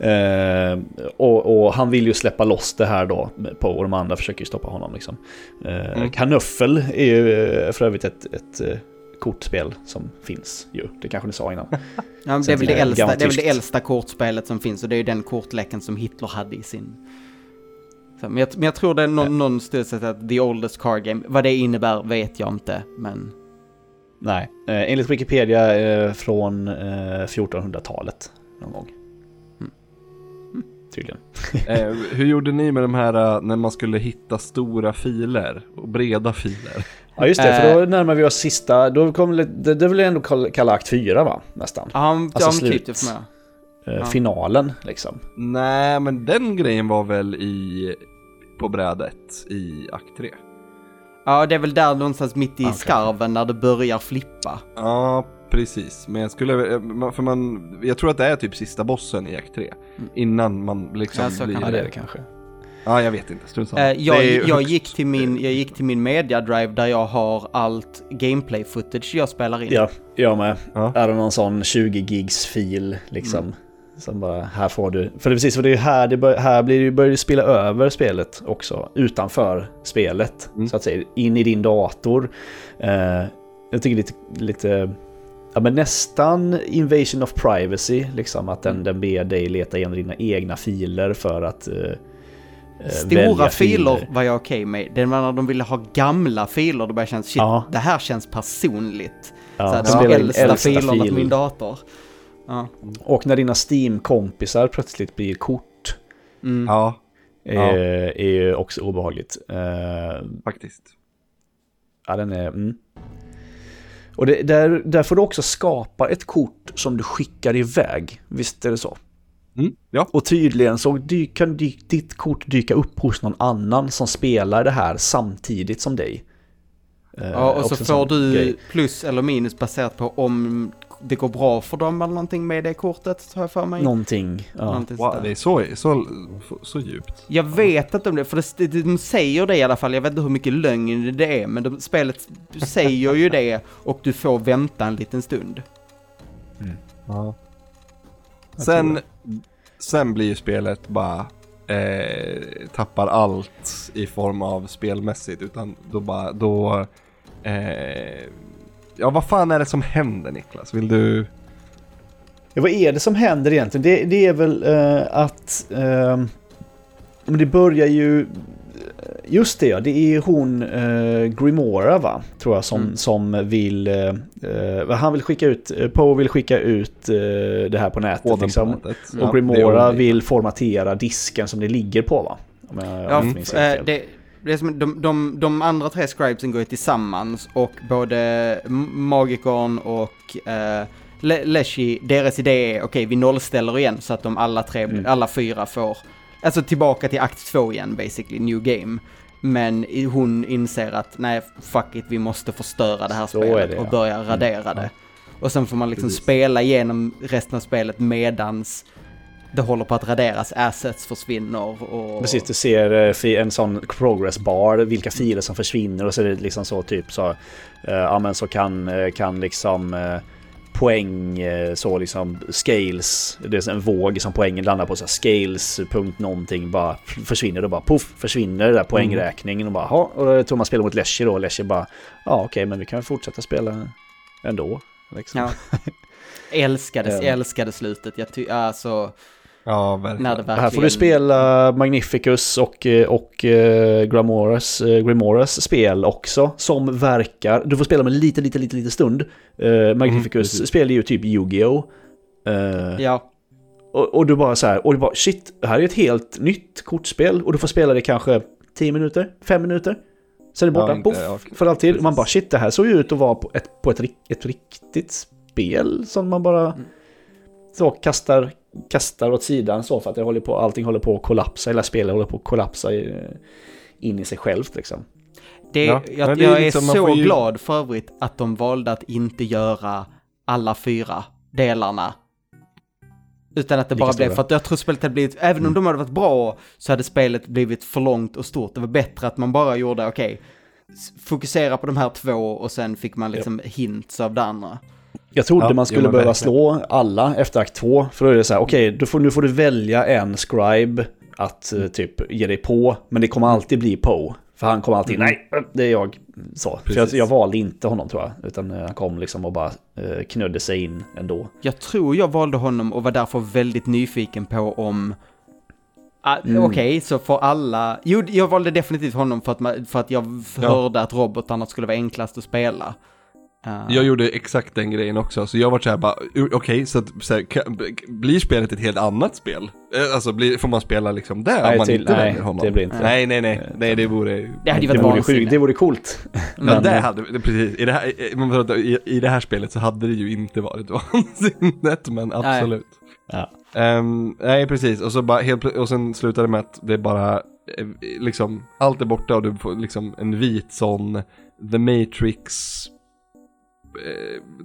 Eh, och, och han vill ju släppa loss det här då, på, och de andra försöker ju stoppa honom. Liksom. Eh, Mm. Kanuffel är ju eh, för övrigt ett, ett eh, kortspel som finns ju. Det kanske ni sa innan. Ja, det, är väl det, äldsta, det är väl det äldsta kortspelet som finns och det är ju den kortleken som Hitler hade i sin... Men, jag, men jag tror det är någon, Ja. någon att the oldest card game, vad det innebär vet jag inte, men... Nej, eh, enligt Wikipedia eh, från eh, 1400-talet någon gång. Mm. Tydligen. Eh, hur gjorde ni med de här eh, när man skulle hitta stora filer och breda filer? Ja just det, för Eh. då närmar vi oss sista, då kommer det, det, vill jag ändå kalla- akt 4 va? Nästan. Ja, han, Alltså slut. det för mig. Eh, Ja. Finalen liksom. Nej, men den grejen var väl i på brädet i akt 3. Ja, det är väl där någonstans mitt i Okej. skarven när det börjar flippa. Ja, precis. Men jag skulle, eh, för man, jag tror att det är typ sista bossen i akt 3. Mm. Innan man liksom Ja, så blir... kan det det kanske. Ja, jag vet inte. Strunt samma. Eh, jag, jag, högst- gick till min, jag gick till min media drive där jag har allt gameplay footage jag spelar in. Ja, jag med. Ja. Är det någon sån 20 gigs fil liksom. Mm. Som bara, här får du. För det är precis, för det är här det bör, här blir det, börjar det spela över spelet också. Utanför spelet, Mm. så att säga. In i din dator. Eh, jag tycker lite, lite ja, men nästan invasion of privacy. Liksom att den, den ber dig leta igenom dina egna filer för att eh, eh, Stora filer var jag okej med. Det var när de ville ha gamla filer, då började jag känna shit, Ja. det här känns personligt. Ja, så här, de äldsta, äldsta filerna fil. på min dator. Ja. Och när dina Steam-kompisar plötsligt blir kort. Mm. Ja, eh, Ja. Är ju också obehagligt. Eh, faktiskt. Ja, den är... Mm. Och det, där, där får du också skapa ett kort som du skickar iväg. Visst är det så? Mm, ja. Och tydligen så dy, kan dy, ditt kort dyka upp hos någon annan som spelar det här samtidigt som dig. Eh, Ja, och så också en får du grej. plus eller minus baserat på om det går bra för dem eller någonting med det kortet, har jag för mig. Någonting. Ja. Någonting Wow, det är så, så, så djupt. Jag vet inte om det, för det, de säger det i alla fall, jag vet inte hur mycket lögn det är, men de, spelet säger ju det och du får vänta en liten stund. Ja. Jag Sen, sen blir ju spelet bara eh, tappar allt i form av spelmässigt utan då bara då eh, Ja vad fan är det som händer Niklas? Vill du? Ja, vad är det som händer egentligen? Det, det är väl eh, att... Eh, det börjar ju... Just det ja, det är hon eh, Grimora va? Tror jag som, Mm. som vill... Eh, eh, han vill skicka ut... Eh, Poe vill skicka ut eh, det här på nätet Koden på liksom. nätet? Och Ja, Grimora vill formatera disken som det ligger på va? Om jag, Ja, om eh, fel. det, det är som, de, de, de andra tre scribesen går ju tillsammans och både M- Magikon och eh, Le- Leshy, deras idé är okej, vi nollställer igen så att de alla tre, Mm. alla fyra får, alltså tillbaka till akt två igen basically, new game. Men hon inser att nej, fuck it, vi måste förstöra det här Så spelet det, och ja. börja radera det. Och sen får man liksom Precis. spela igenom resten av spelet medans det håller på att raderas, assets försvinner och... Precis, du ser eh, en sån progress bar, vilka filer som försvinner och så är det liksom så typ så, eh, ja men så kan, eh, kan liksom poäng, så liksom scales, det är en våg som poängen landar på, så scales, punkt någonting, bara försvinner och bara poff, försvinner det där poängräkningen och bara, ja, och då tror man spelar mot Leshy då och bara, ja okej men vi kan fortsätta spela ändå. Liksom. Ja. Älskade, Ja. älskade slutet. Jag ty- alltså, Ja verkligen. när det verkligen... Här får du spela Magnificus och, eh, och eh, Grimoras, eh, Grimoras spel också, som verkar... Du får spela med lite, lite, lite, lite stund. Eh, Magnificus precis. spelar ju typ Yu-Gi-Oh! Eh, Ja, och, och du bara så här, och du bara shit, här är ett helt nytt kortspel och du får spela det kanske 10 minuter, 5 minuter. Sen är det borta, Ja, inte- poff, ja, för alltid. Man bara shit, det här såg ju ut att vara på ett, på ett, ett riktigt spel som man bara Mm. Så kastar, kastar åt sidan så för att det håller på, allting håller på att kollapsa, hela spelet håller på att kollapsa i, in i sig självt liksom. det, Ja, jag, men det är jag är liksom, så ju- glad för övrigt att de valde att inte göra alla fyra delarna. Utan att det Lika bara blev, för att jag tror spelet hade blivit, även om Mm. de hade varit bra, så hade spelet blivit för långt och stort. Det var bättre att man bara gjorde, okej, s- fokusera på de här två och sen fick man liksom hints av det andra. Jag trodde Ja, man jo, skulle men behöva verkligen. slå alla efter akt två. För då är det så här, okej, får, nu får du välja en scribe att Mm. typ ge dig på. Men det kommer alltid bli Poe. För han kommer alltid, nej, det är jag. Så. För jag. Precis. jag valde inte honom tror jag. Utan eh, han kom liksom och bara eh, knödde sig in ändå. Jag tror jag valde honom och var därför väldigt nyfiken på om... Ah, Mm. Okej, så för alla... Jo, jag valde definitivt honom för att, man, för att jag Ja. hörde att robotarna skulle vara enklast att spela. Ah, Jag gjorde exakt den grejen också, så jag var såhär bara, okej, så, att, så här, kan, blir spelet ett helt annat spel? Eh, Alltså, blir, får man spela liksom det Nej, om man till- inte nej, väljer honom? det blir inte. Nej, nej, nej, nej, det vore... det hade ju Det varit vore, vansinne. sjukt, det vore coolt. Ja, Men, det eh, hade, det, precis, i det, här, i- i, det här spelet så hade det ju inte varit vansinnet, men absolut. Ja. Ehm, nej, precis, och så bara helt och sen slutade det med att det bara, eh, liksom, allt är borta och du får liksom en vit sån, The Matrix, eh,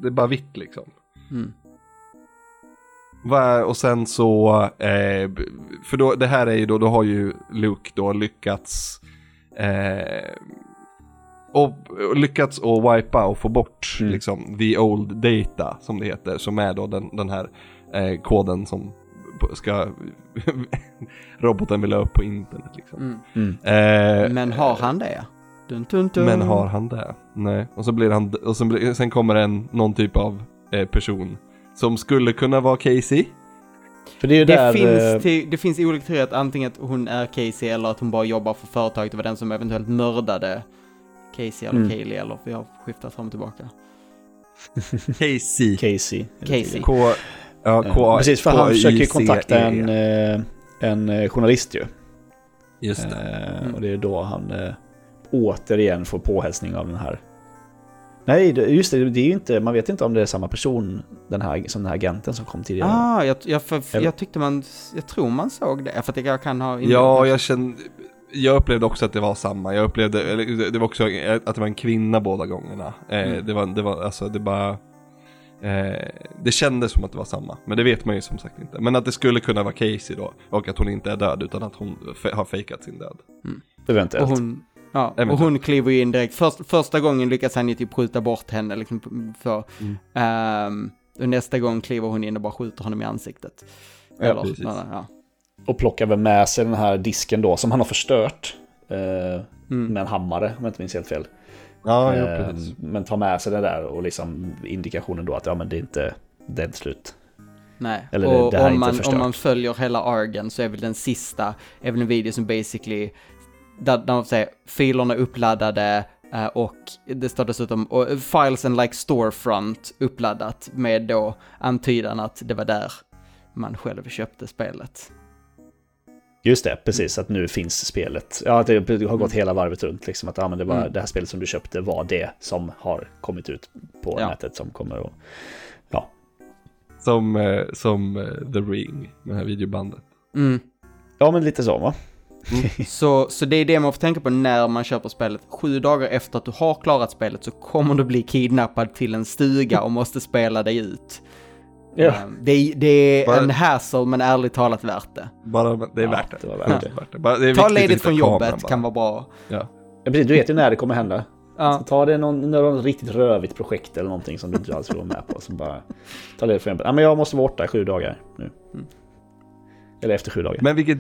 det är bara vitt liksom. Mm. Va, och sen så, eh, för då, det här är ju då, då har ju Luke då lyckats eh, och, och lyckats att wipa och få bort Mm. liksom the old data som det heter, som är då den, den här eh, koden som ska roboten vill ha upp på internet liksom. Mm. Mm. Eh, Men har han det? Dun, dun, dun. men har han det? Nej. Och så blir han, och sen, blir, sen kommer en, någon typ av eh, person som skulle kunna vara Casey. För det är ju Det, där... finns, eh, till, det finns olika teorier att antingen att hon är Casey eller att hon bara jobbar för företaget och var den som eventuellt mördade Casey eller Mm. Kaylee eller vi har skiftat fram och tillbaka. Casey. Casey. Casey. K... Ja, Eh, K... Precis, för han försöker ju kontakta K-I-C-E. en, eh, en journalist ju. Just det. Eh, Mm. Och det är då han eh, återigen får påhälsning av den här. Nej, just det, det är ju inte, man vet inte om det är samma person den här, som den här agenten som kom tidigare. Ah, jag, jag, för, jag tyckte man, jag tror man såg det, för att jag kan ha... Ja, jag kände... Jag upplevde också att det var samma. Jag upplevde, eller det- var också att det var en kvinna båda gångerna. Eh, Mm. Det var, det var, alltså det bara... Eh, det kändes som att det var samma, men det vet man ju som sagt inte. Men att det skulle kunna vara Casey då, och att hon inte är död utan att hon har fejkat sin död. Eventuellt. Och hon, ja, och Eventuellt. hon kliver ju in direkt. Först, första gången lyckas han ju typ skjuta bort henne liksom för, Mm. ehm, och nästa gång kliver hon in och bara skjuter honom i ansiktet. Ja, Eller, precis. ja, ja. Och plockar väl med sig den här disken då, som han har förstört. Eh, Mm. med en hammare, om jag inte minns helt fel. Ja, Eh, precis. men tar med sig det där och liksom indikationen då att ja men det är inte, det är inte slut. Nej, Eller det- och det här är om, inte man, om man följer hela argen så är väl den sista, är väl en video som basically, där, man säger filerna är uppladdade eh, och det står dessutom och, eh, files and like storefront uppladdat med då antydan att det var där man själv köpte spelet. Just det, precis. Att nu finns spelet. Ja, att det har gått hela varvet runt. Liksom, att ja, men det, var, Mm. det här spelet som du köpte var det som har kommit ut på Ja. nätet som kommer att... Som, eh, som eh, The Ring, med det här videobandet. Mm. Ja, men lite så va? Så, så det är det man får tänka på när man köper spelet. Sju dagar efter att du har klarat spelet så kommer du bli kidnappad till en stuga och måste spela dig ut. Ja. Ehm, Det, är- det är Bara- en hassle men ärligt talat värt det. Bara, det är värt det. det var värt det. Värt det. Bara, det är Ta ledigt från jobbet bara. kan vara bra. Ja. Ja, precis, du vet ju när det kommer hända. Så Ja, ta det någon, någon riktigt rövigt projekt eller någonting som du inte alls vill vara med på. Så bara ta ledigt från jobbet. Ja, men jag måste vara borta i sju dagar nu. Mm. Eller efter sju dagar. Men vilket,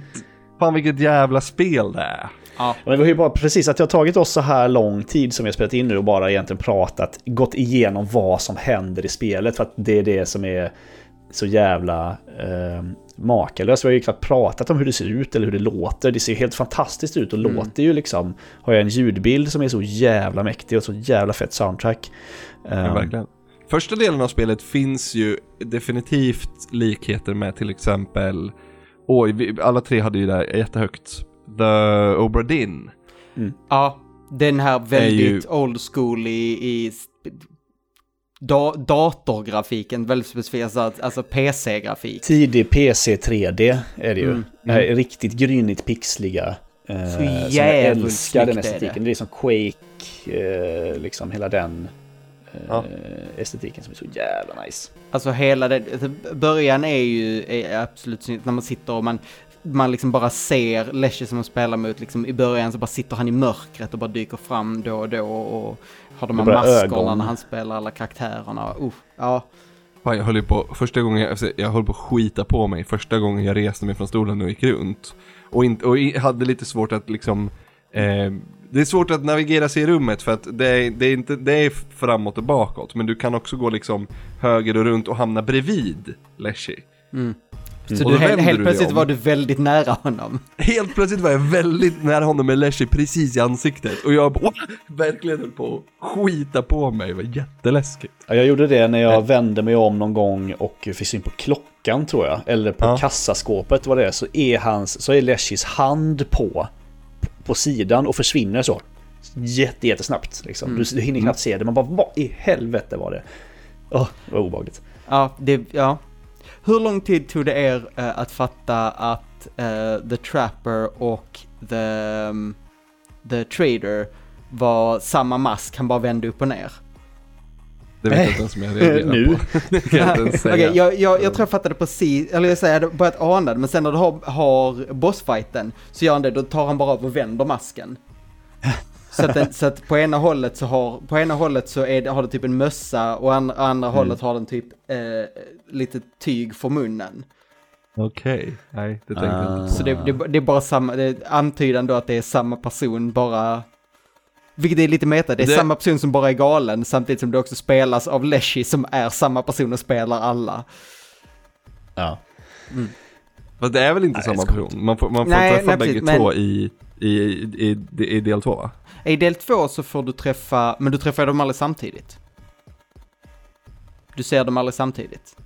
fan vilket jävla spel det är. ja. Men vi har ju bara precis att det har tagit oss så här lång tid som vi har spelat in nu och bara egentligen pratat, gått igenom vad som händer i spelet för att det är det som är så jävla eh, makalöst. Vi har ju knappt pratat om hur det ser ut eller hur det låter. Det ser ju helt fantastiskt ut och Mm. låter ju liksom. Har jag en ljudbild som är så jävla mäktig och så jävla fett soundtrack. Ja, Eh, verkligen. Första delen av spelet finns ju definitivt likheter med till exempel, oj, vi, alla tre hade ju där jättehögt, The Obra Dinn. ja, den här ju- väldigt old school i, i da, datorgrafiken, väldigt specifik, alltså, alltså PC-grafik. Tidig PC 3D är det ju. Mm. Det här är riktigt grynigt pixliga. Eh, som jag jävligt älskar den det. estetiken. Det är som Quake, eh, liksom hela den Ja. estetiken som är så jävla nice. Alltså hela det, alltså, början är ju är absolut snyggt när man sitter och man, man liksom bara ser Leslie som man spelar mot, liksom i början så bara sitter han i mörkret och bara dyker fram då och då och har de här maskerna ögon. när han spelar alla karaktärerna. Uh, ja, Fan, jag höll på, första gången jag, alltså, jag höll på att skita på mig första gången jag reste mig från stolen och gick runt. Och, inte, och hade lite svårt att liksom, eh, det är svårt att navigera sig i rummet för att det är, det är inte, det är framåt och bakåt. Men du kan också gå liksom höger och runt och hamna bredvid Leshy. mm. Så Och du, helt, helt du plötsligt var du väldigt nära honom. Helt plötsligt var jag väldigt nära honom med Leshy precis i ansiktet. Och jag bara, verkligen höll på att skita på mig. Det var jätteläskigt. Ja, jag gjorde det när jag vände mig om någon gång och fick syn på klockan tror jag. Eller på Ja. kassaskåpet vad det är. Så är, hans, så är Leshis hand på, på sidan och försvinner så. Jätte, jättesnabbt. Liksom. Mm. Du, du hinner knappt se det. Man bara, vad i helvete var det? Det var obehagligt. Ja, det, ja. Hur lång tid tog det er eh, att fatta att eh, The Trapper och The, um, the Trader var samma mask, han bara vände upp och ner? Det vet jag inte ens om jag reagerar Nu? på. Det kan jag inte ens säga. Okej, jag, jag, jag tror jag fattade precis, eller jag säger, jag börjat ana det, men sen när du har, har bossfighten så gör han det, då tar han bara av och vänder masken. Så att, den, så att på ena hållet så har, på ena hållet så är det, har det typ en mössa och andra, andra Mm. hållet har den typ eh, lite tyg för munnen. Okej, nej det tänkte jag Ah. inte Så det, det, det är bara samma, det är antydan då att det är samma person, bara Vilket är lite meta, det är Det- samma person som bara är galen samtidigt som det också spelas av Leshy som är samma person och spelar alla. Ja. Fast det är väl inte Nej, samma person? Man får, man får Nej, träffa nej, bägge precis, men- två i, i, i, i, i del två va? I del två så får du träffa, men du träffar dem aldrig samtidigt. Du ser dem aldrig samtidigt.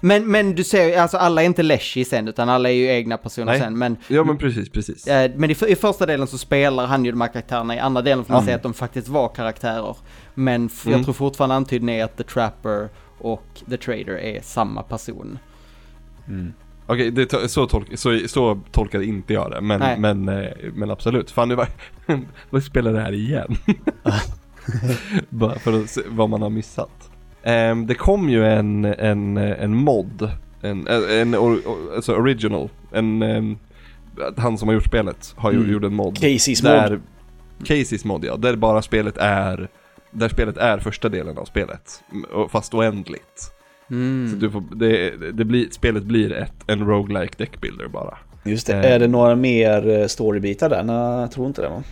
Men, men du ser, alltså alla är inte Leshy sen, utan alla är ju egna personer Nej. sen. Men, Ja men precis, precis. eh, men i, i första delen så spelar han ju de här karaktärerna, i andra delen får man Ja. säga att de faktiskt var karaktärer. Men f- Mm. jag tror fortfarande antydningen är att The Trapper och The Trader är samma person. Mm. Okej, to- så, tolk, så, så tolkade inte jag det, men, Nej. men, eh, men absolut. Fan, nu var, vad spelar det här igen? Bara för att se vad man har missat. Ehm, det kom ju en, en, en mod, en, en, or, alltså original, en, ehm, han som har gjort spelet har Mm. gjort en mod. Casey's där, mod. Casey's mod ja, där bara spelet är, där spelet är första delen av spelet, fast oändligt. Mm. Så du får, det, det blir, spelet blir ett, en roguelike deckbuilder bara. Just det. Eh. Är det några mer eh, storybitar där? Nej, jag tror inte det va?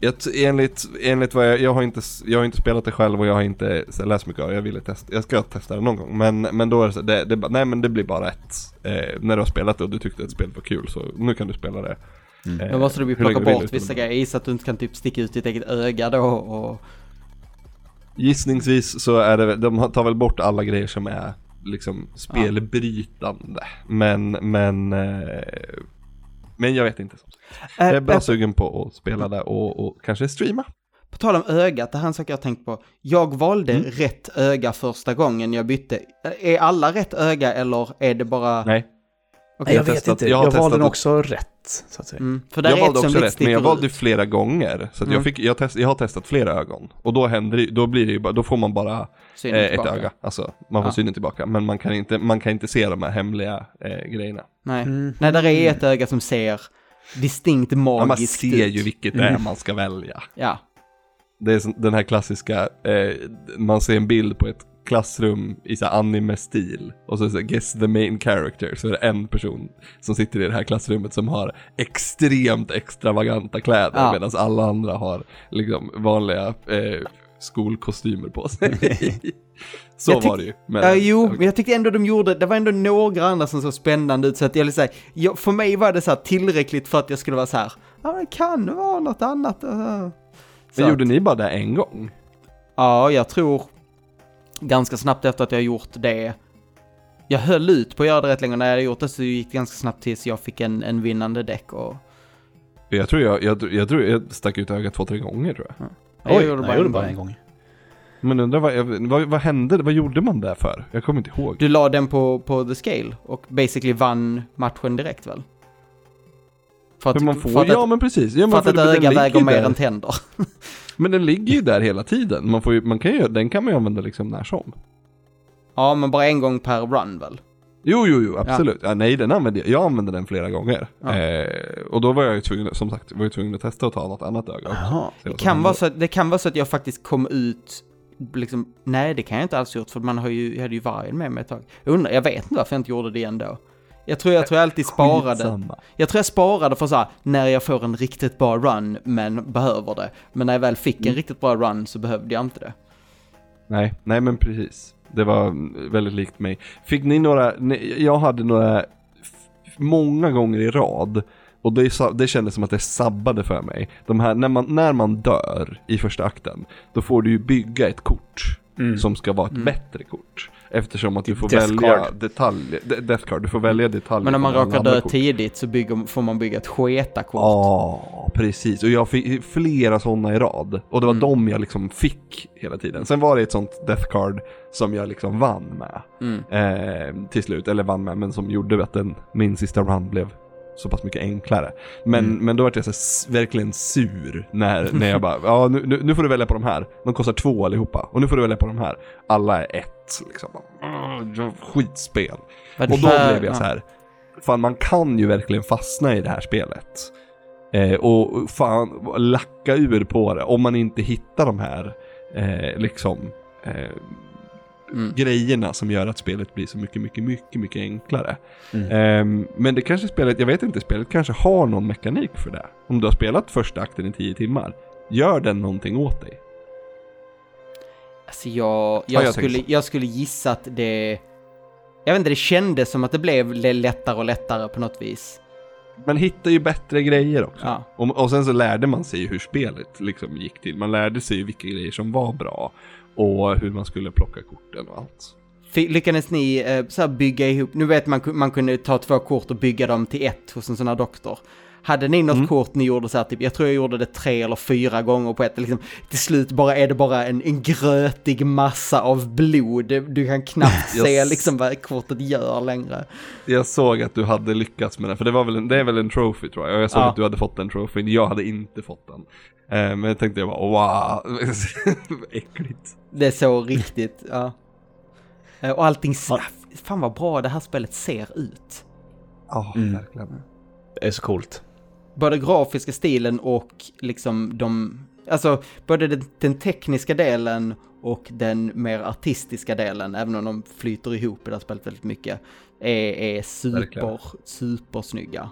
Jag, enligt, enligt vad jag, jag har inte, jag har inte spelat det själv och jag har inte så läst mycket av det. Jag ville testa, jag ska testa det någon gång. Men, men då är det så, det, det, nej men det blir bara ett. Eh, när du har spelat det och du tyckte att spelet var kul så nu kan du spela det. Mm. Eh, Då måste du plocka bort vissa grejer. Gissar att du inte kan typ sticka ut ditt eget öga då och... Gissningsvis så är det, de tar väl bort alla grejer som är liksom spelbrytande. Men, men, eh, men jag vet inte. Som sagt. Jag är Äh, bara äh, sugen på att spela det och, och kanske streama. På tal om ögat, det här är en sak jag har tänkt på. Jag valde Mm. rätt öga första gången jag bytte. Är alla rätt öga eller är det bara... Nej. Okej, jag har vet testat- inte. jag Jag, har valde den också rätt, så att säga. Mm, för där Jag är valde också rätt, men jag valde flera gånger. Så att Mm. jag, fick, jag, test, jag har testat flera ögon. Och då händer det, då blir det ju bara, då får man bara eh, ett öga. Alltså, man får Ja. synen tillbaka. Men man kan inte, man kan inte se de här hemliga eh, grejerna. Nej. Mm. Nej, där är ett öga som ser distinkt Men man magiskt ser ut. ju vilket det är man ska välja. Ja. Det är den här klassiska, eh, man ser en bild på ett klassrum i så anime-stil. Och så är det så guess the main character. Så är det en person som sitter i det här klassrummet som har extremt extravaganta kläder. Ja. Medan alla andra har liksom vanliga eh, skolkostymer på sig. så tyck- var det ju. Men, Ja, jo, men jag tyckte ändå de gjorde, det var ändå några andra som såg spännande ut så att jag vill säga, jag, för mig var det så här tillräckligt för att jag skulle vara så här, ja det kan vara något annat. uh." Så Men att- gjorde ni bara det en gång? Ja, jag tror ganska snabbt efter att jag gjort det. Jag höll ut på att göra det rätt länge. När jag hade gjort det så gick det ganska snabbt tills jag fick en, en vinnande däck och... Jag tror jag, jag, jag, tror jag stack ut ögat två, tre gånger tror jag. jag Oj, gjorde nej, bara jag gjorde bara en gång. Men undrar vad, vad, vad hände? Vad gjorde man där för? Jag kommer inte ihåg. Du la den på, på the scale och basically vann matchen direkt väl? För att, Hur man för får, att, ja men precis. Ja, för men att ett öga väger mer än tänder. Men den ligger ju där hela tiden. Man får ju, man kan ju, den kan man ju använda liksom när som. Ja, men bara en gång per run väl? Jo, jo, jo, absolut. Ja. nej, den använde jag. Jag använde den flera gånger. Ja. Eh, och då var jag ju tvungen, som sagt, var jag tvungen att testa att ta något annat öga vad Det kan, vara så, att- det kan vara så att jag faktiskt kom ut, liksom, nej det kan jag inte alls gjort för man har ju, jag hade ju vargen med mig ett tag. Jag undrar, jag vet inte varför jag inte gjorde det igen då. Jag tror jag, tror jag alltid sparade. Skitsamma. Jag tror jag sparade för så här, när jag får en riktigt bra run men behöver det. Men när jag väl fick en Mm. riktigt bra run så behövde jag inte det. Nej, nej men precis. Det var väldigt likt mig. Fick ni några, jag hade några, många gånger i rad, och det, det kändes som att det sabbade för mig. De här, när man, när man dör i första akten, då får du ju bygga ett kort Mm. som ska vara ett Mm. bättre kort. Eftersom att du får Death välja card. detaljer, de- death card, du får välja detaljer. Men om man råkar dö kort. tidigt så bygger, får man bygga ett sketakort. Ja, precis. Och jag fick flera sådana i rad. Och det var Mm. de jag liksom fick hela tiden. Sen var det ett sånt death card som jag liksom vann med. Mm. Eh, till slut, eller vann med, men som gjorde att den, min sista run blev så pass mycket enklare. Men, Mm. men då var jag så verkligen sur när, när jag bara, ja nu, nu, nu får du välja på de här. De kostar två allihopa. Och nu får du välja på de här. Alla är ett liksom. Skitspel. Vad Och då det- blev jag ja. så här. Fan man kan ju verkligen fastna i det här spelet. Eh, och fan lacka ur på det om man inte hittar de här eh, liksom eh, Mm. grejerna som gör att spelet blir så mycket, mycket, mycket, mycket enklare. Mm. Ehm, men det kanske spelet, jag vet inte, spelet kanske har någon mekanik för det. Om du har spelat första akten i tio timmar. Gör den någonting åt dig? Alltså jag, jag jag, skulle, jag skulle gissa att det... Jag vet inte, det kändes som att det blev lättare och lättare på något vis. Man hittar ju bättre grejer också. Ja. Och, och sen så lärde man sig hur spelet liksom gick till. Man lärde sig vilka grejer som var bra. Och hur man skulle plocka korten och allt. Lyckades ni eh, så bygga ihop, nu vet man, man kunde ta två kort och bygga dem till ett hos en sån här doktor. Hade ni något Mm. kort ni gjorde så här, typ, jag tror jag gjorde det tre eller fyra gånger på ett, liksom, till slut bara är det bara en, en grötig massa av blod. Du kan knappt se liksom vad kortet gör längre. Jag såg att du hade lyckats med den, för det, var väl en, det är väl en trophy tror jag. Jag såg Ja. att du hade fått den trofén, jag hade inte fått den. Eh, men jag tänkte jag bara wow, äckligt. Det är så riktigt, ja. Eh, Och allting, fan vad bra det här spelet ser ut. Ja, Mm. verkligen. Det är så coolt. Både grafiska stilen och liksom de, alltså både den, den tekniska delen och den mer artistiska delen, även om de flyter ihop i det här spelet väldigt mycket, är, är super, Verkligen. supersnygga.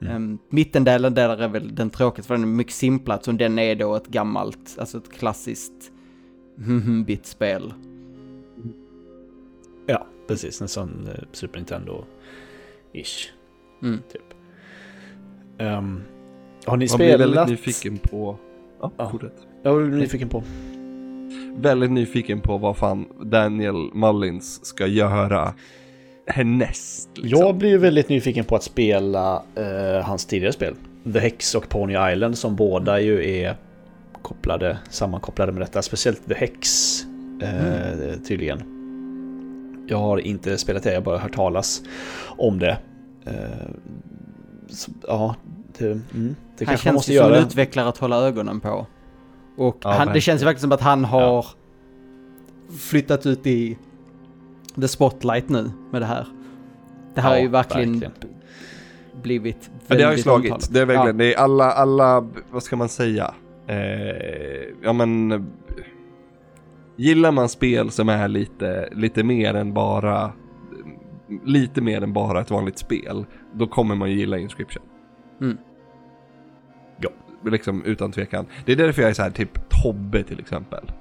Mm. Um, mittendelen där är väl den tråkigaste, för den är mycket simplare, så den är då ett gammalt, alltså ett klassiskt bitspel. Ja, precis. En sån eh, Super Nintendo-ish. Mm. Typ. Ehm, har ni Man blir spelat... väldigt nyfiken på... Ja, Ja. fortsätt. Ja, vad är du nyfiken på? Väldigt nyfiken på vad fan Daniel Mullins ska göra härnäst. Liksom. Jag blir ju väldigt nyfiken på att spela eh, hans tidigare spel. The Hex och Pony Island som båda ju är kopplade, sammankopplade med detta. Speciellt The Hex eh, tydligen. Jag har inte spelat det, jag har bara hört talas om det. Så, ja, det, mm, det Han kanske man känns ju som en utvecklare att hålla ögonen på. Och Ja, han, det känns ju verkligen som att han har flyttat ut i the spotlight nu med det här. Det här Ja, har ju verkligen, verkligen. blivit Men det har ju väldigt slagit. omtalat. Det är verkligen, Ja. det är alla, alla, vad ska man säga? Eh, ja men... Gillar man spel som är lite, lite mer än bara... Lite mer än bara ett vanligt spel. Då kommer man ju gilla Inscription. Mm. Ja, liksom utan tvekan. Det är därför jag är så här, typ Tobbe till exempel.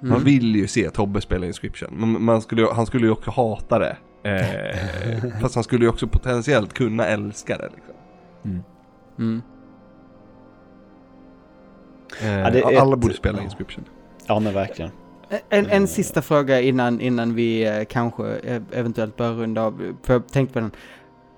Man Mm. vill ju se Tobbe spela Inscription. Men man skulle, han skulle ju också hata det. Eh, fast han skulle ju också potentiellt kunna älska det. Liksom. Mm. Eh, Ja, det alla ett- borde spela ja. Inscription. Ja, men verkligen. En, en sista fråga innan, innan vi eh, kanske eh, eventuellt börjar runda av. För jag tänkte på den.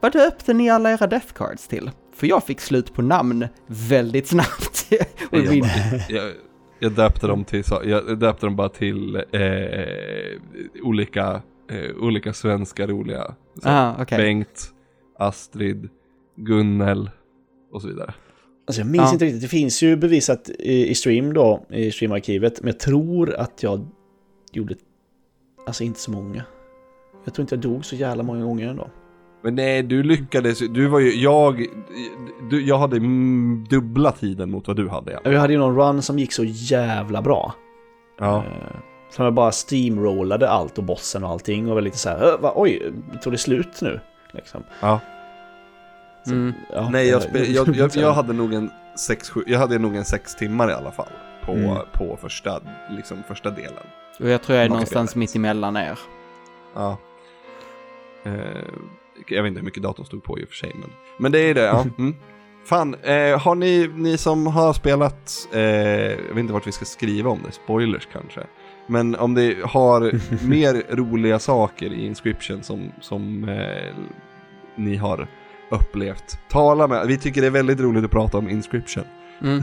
Vad döpte ni alla era death cards till? För jag fick slut på namn väldigt snabbt. Och Jag, jag, jag döpte dem till, jag döpte dem bara till eh, olika, eh, olika svenska roliga. Så, ah, okej. Bengt, Astrid, Gunnel och så vidare. Alltså jag minns Ja. inte riktigt. Det finns ju bevisat i, i stream då, i streamarkivet. Men jag tror att jag gjorde, alltså inte så många. Jag tror inte jag dog så jävla många gånger ändå. Men nej, du lyckades du var ju, jag, du, jag hade dubbla tiden mot vad du hade. Ja. Jag hade ju någon run som gick så jävla bra. Ja. Eh, Som jag bara steamrollade allt och bossen och allting och var lite så här, "Ö, va, oj, tog det slut nu? Liksom. ja. Så, Mm. ja, Nej, jag, eh, spe, jag, jag, jag hade nog en sex, sju, jag hade nog en sex timmar i alla fall. På, Mm. på första, liksom första delen. Och jag tror jag är kan någonstans mitt emellan er. Ja. Eh, jag vet inte hur mycket datorn stod på i och för sig, men, men det är det. Ja. Mm. Fan, eh, har ni, ni som har spelat, eh, jag vet inte vart vi ska skriva om det, spoilers kanske. Men om det har mer roliga saker i Inscription som, som eh, ni har upplevt, tala med. Vi tycker det är väldigt roligt att prata om Inscription. Mm.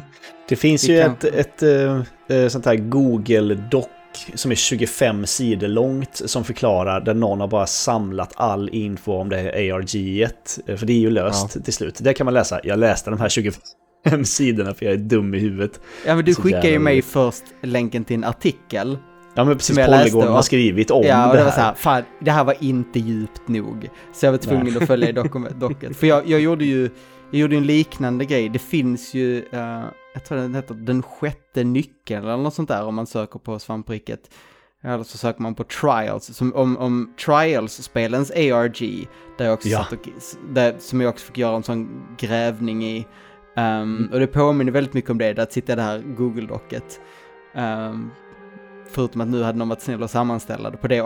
Det finns Vi ju kan- ett, ett, eh, eh, sånt här Google-doc som är 25 sidor långt som förklarar där någon har bara samlat all info om det här ARG-et. Eh, För det är ju löst till slut. Det kan man läsa. Jag läste de här 25 sidorna för jag är dum i huvudet. Ja men du Så skickade ju mig först länken till en artikel. Ja men precis, Polygon har skrivit om ja, och det det här. var så här, fan, det här var inte djupt nog. Så jag var tvungen Nej. att följa i docket. För jag, jag gjorde ju, jag gjorde en liknande grej. Det finns ju, eh, jag tror den heter Den sjätte nyckeln eller något sånt där om man söker på svampriket. Eller så söker man på Trials, som, om, om Trials-spelens ARG, där jag också Ja. och, där, som jag också fick göra en sån grävning i. Um, Och det påminner väldigt mycket om det, att sitta i det här Google-docket. Um, förutom att nu hade någon varit snäll och sammanställa det. På det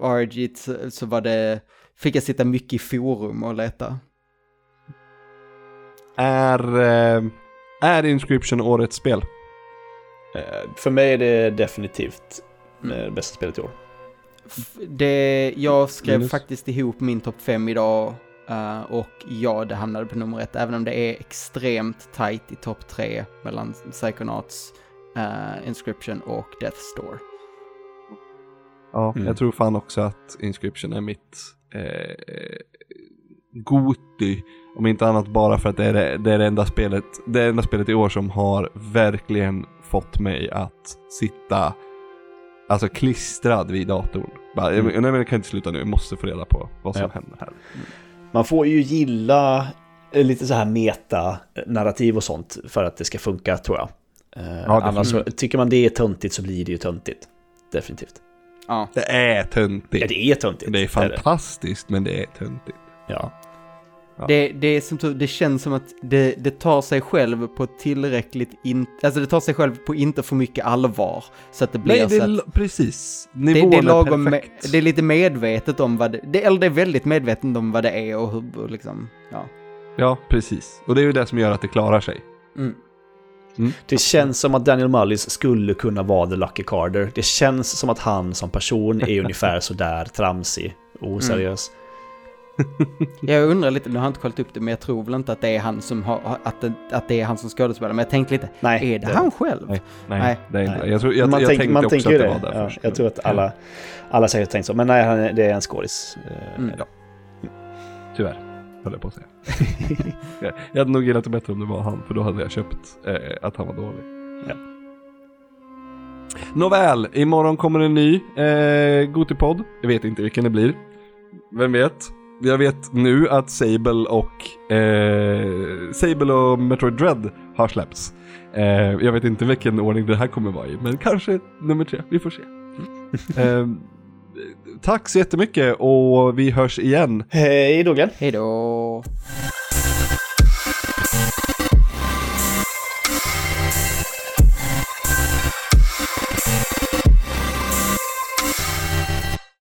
RG så, så var det, fick jag sitta mycket i forum och leta. Är, eh, är Inscription årets spel? Eh, För mig är det definitivt eh, det bästa spelet i år. Det, jag skrev Linus? faktiskt ihop min topp 5 idag och ja, det hamnade på nummer ett, även om det är extremt tight i topp 3 mellan Psychonauts, eh, Inscription och Death Store. Ja, Mm. jag tror fan också att Inscription är mitt eh, Goti. Om inte annat bara för att det är det, det är det enda spelet, det enda spelet i år som har verkligen fått mig att sitta Alltså klistrad vid datorn. Bara, Mm. Nej men jag kan inte sluta nu, jag måste få reda på vad som Ja. händer här. Man får ju gilla eh, lite så här meta-narrativ och sånt för att det ska funka tror jag. Eh, annars så, tycker man det är töntigt så blir det ju töntigt. Definitivt. Ja, Det är töntigt. Ja, det är töntigt. det är fantastiskt men det är töntigt. Ja. Ja. det, det, är som, det känns som att det, det tar sig själv på tillräckligt, in, alltså det tar sig själv på inte för mycket allvar. Så att det blir Nej, det så är, att... precis. Det, Nivån det, är lagom är med, perfekt. det är lite medvetet om vad det, det, eller det är väldigt medvetet om vad det är och hur, och liksom, ja. Ja, precis. Och det är ju det som gör att det klarar sig. Mm. Det känns som att Daniel Mullis skulle kunna vara The Lucky Carter. Det känns som att han som person är ungefär sådär tramsig och oseriös. Jag undrar lite, nu har jag inte kollat upp det, men jag tror väl inte att det är han som har, att det, att det är han som skådespelar, men jag tänkte lite, Nej, är det han själv? Nej, nej, Nej. det är inte Nej. det. Jag, tror, jag, man jag tänk, tänkte man också tänker att det det. var där Ja, först. jag tror att alla, alla säkert tänkt så. Men nej, han, det är en skådis. Eh, Mm. Ja. Tyvärr, höll jag på att säga. jag, hade nog gillat det bättre om det var han, för då hade jag köpt eh, att han var dålig. Ja. Nåväl, imorgon kommer en ny eh, Gotipodd. Jag vet inte vilken det blir. Vem vet? Jag vet nu att Sable och eh, Sable och Metroid Dread har släppts. Eh, jag vet inte vilken ordning det här kommer vara i, men kanske nummer tre. Vi får se. eh, tack så jättemycket och vi hörs igen Hej då Glenn! Hej då!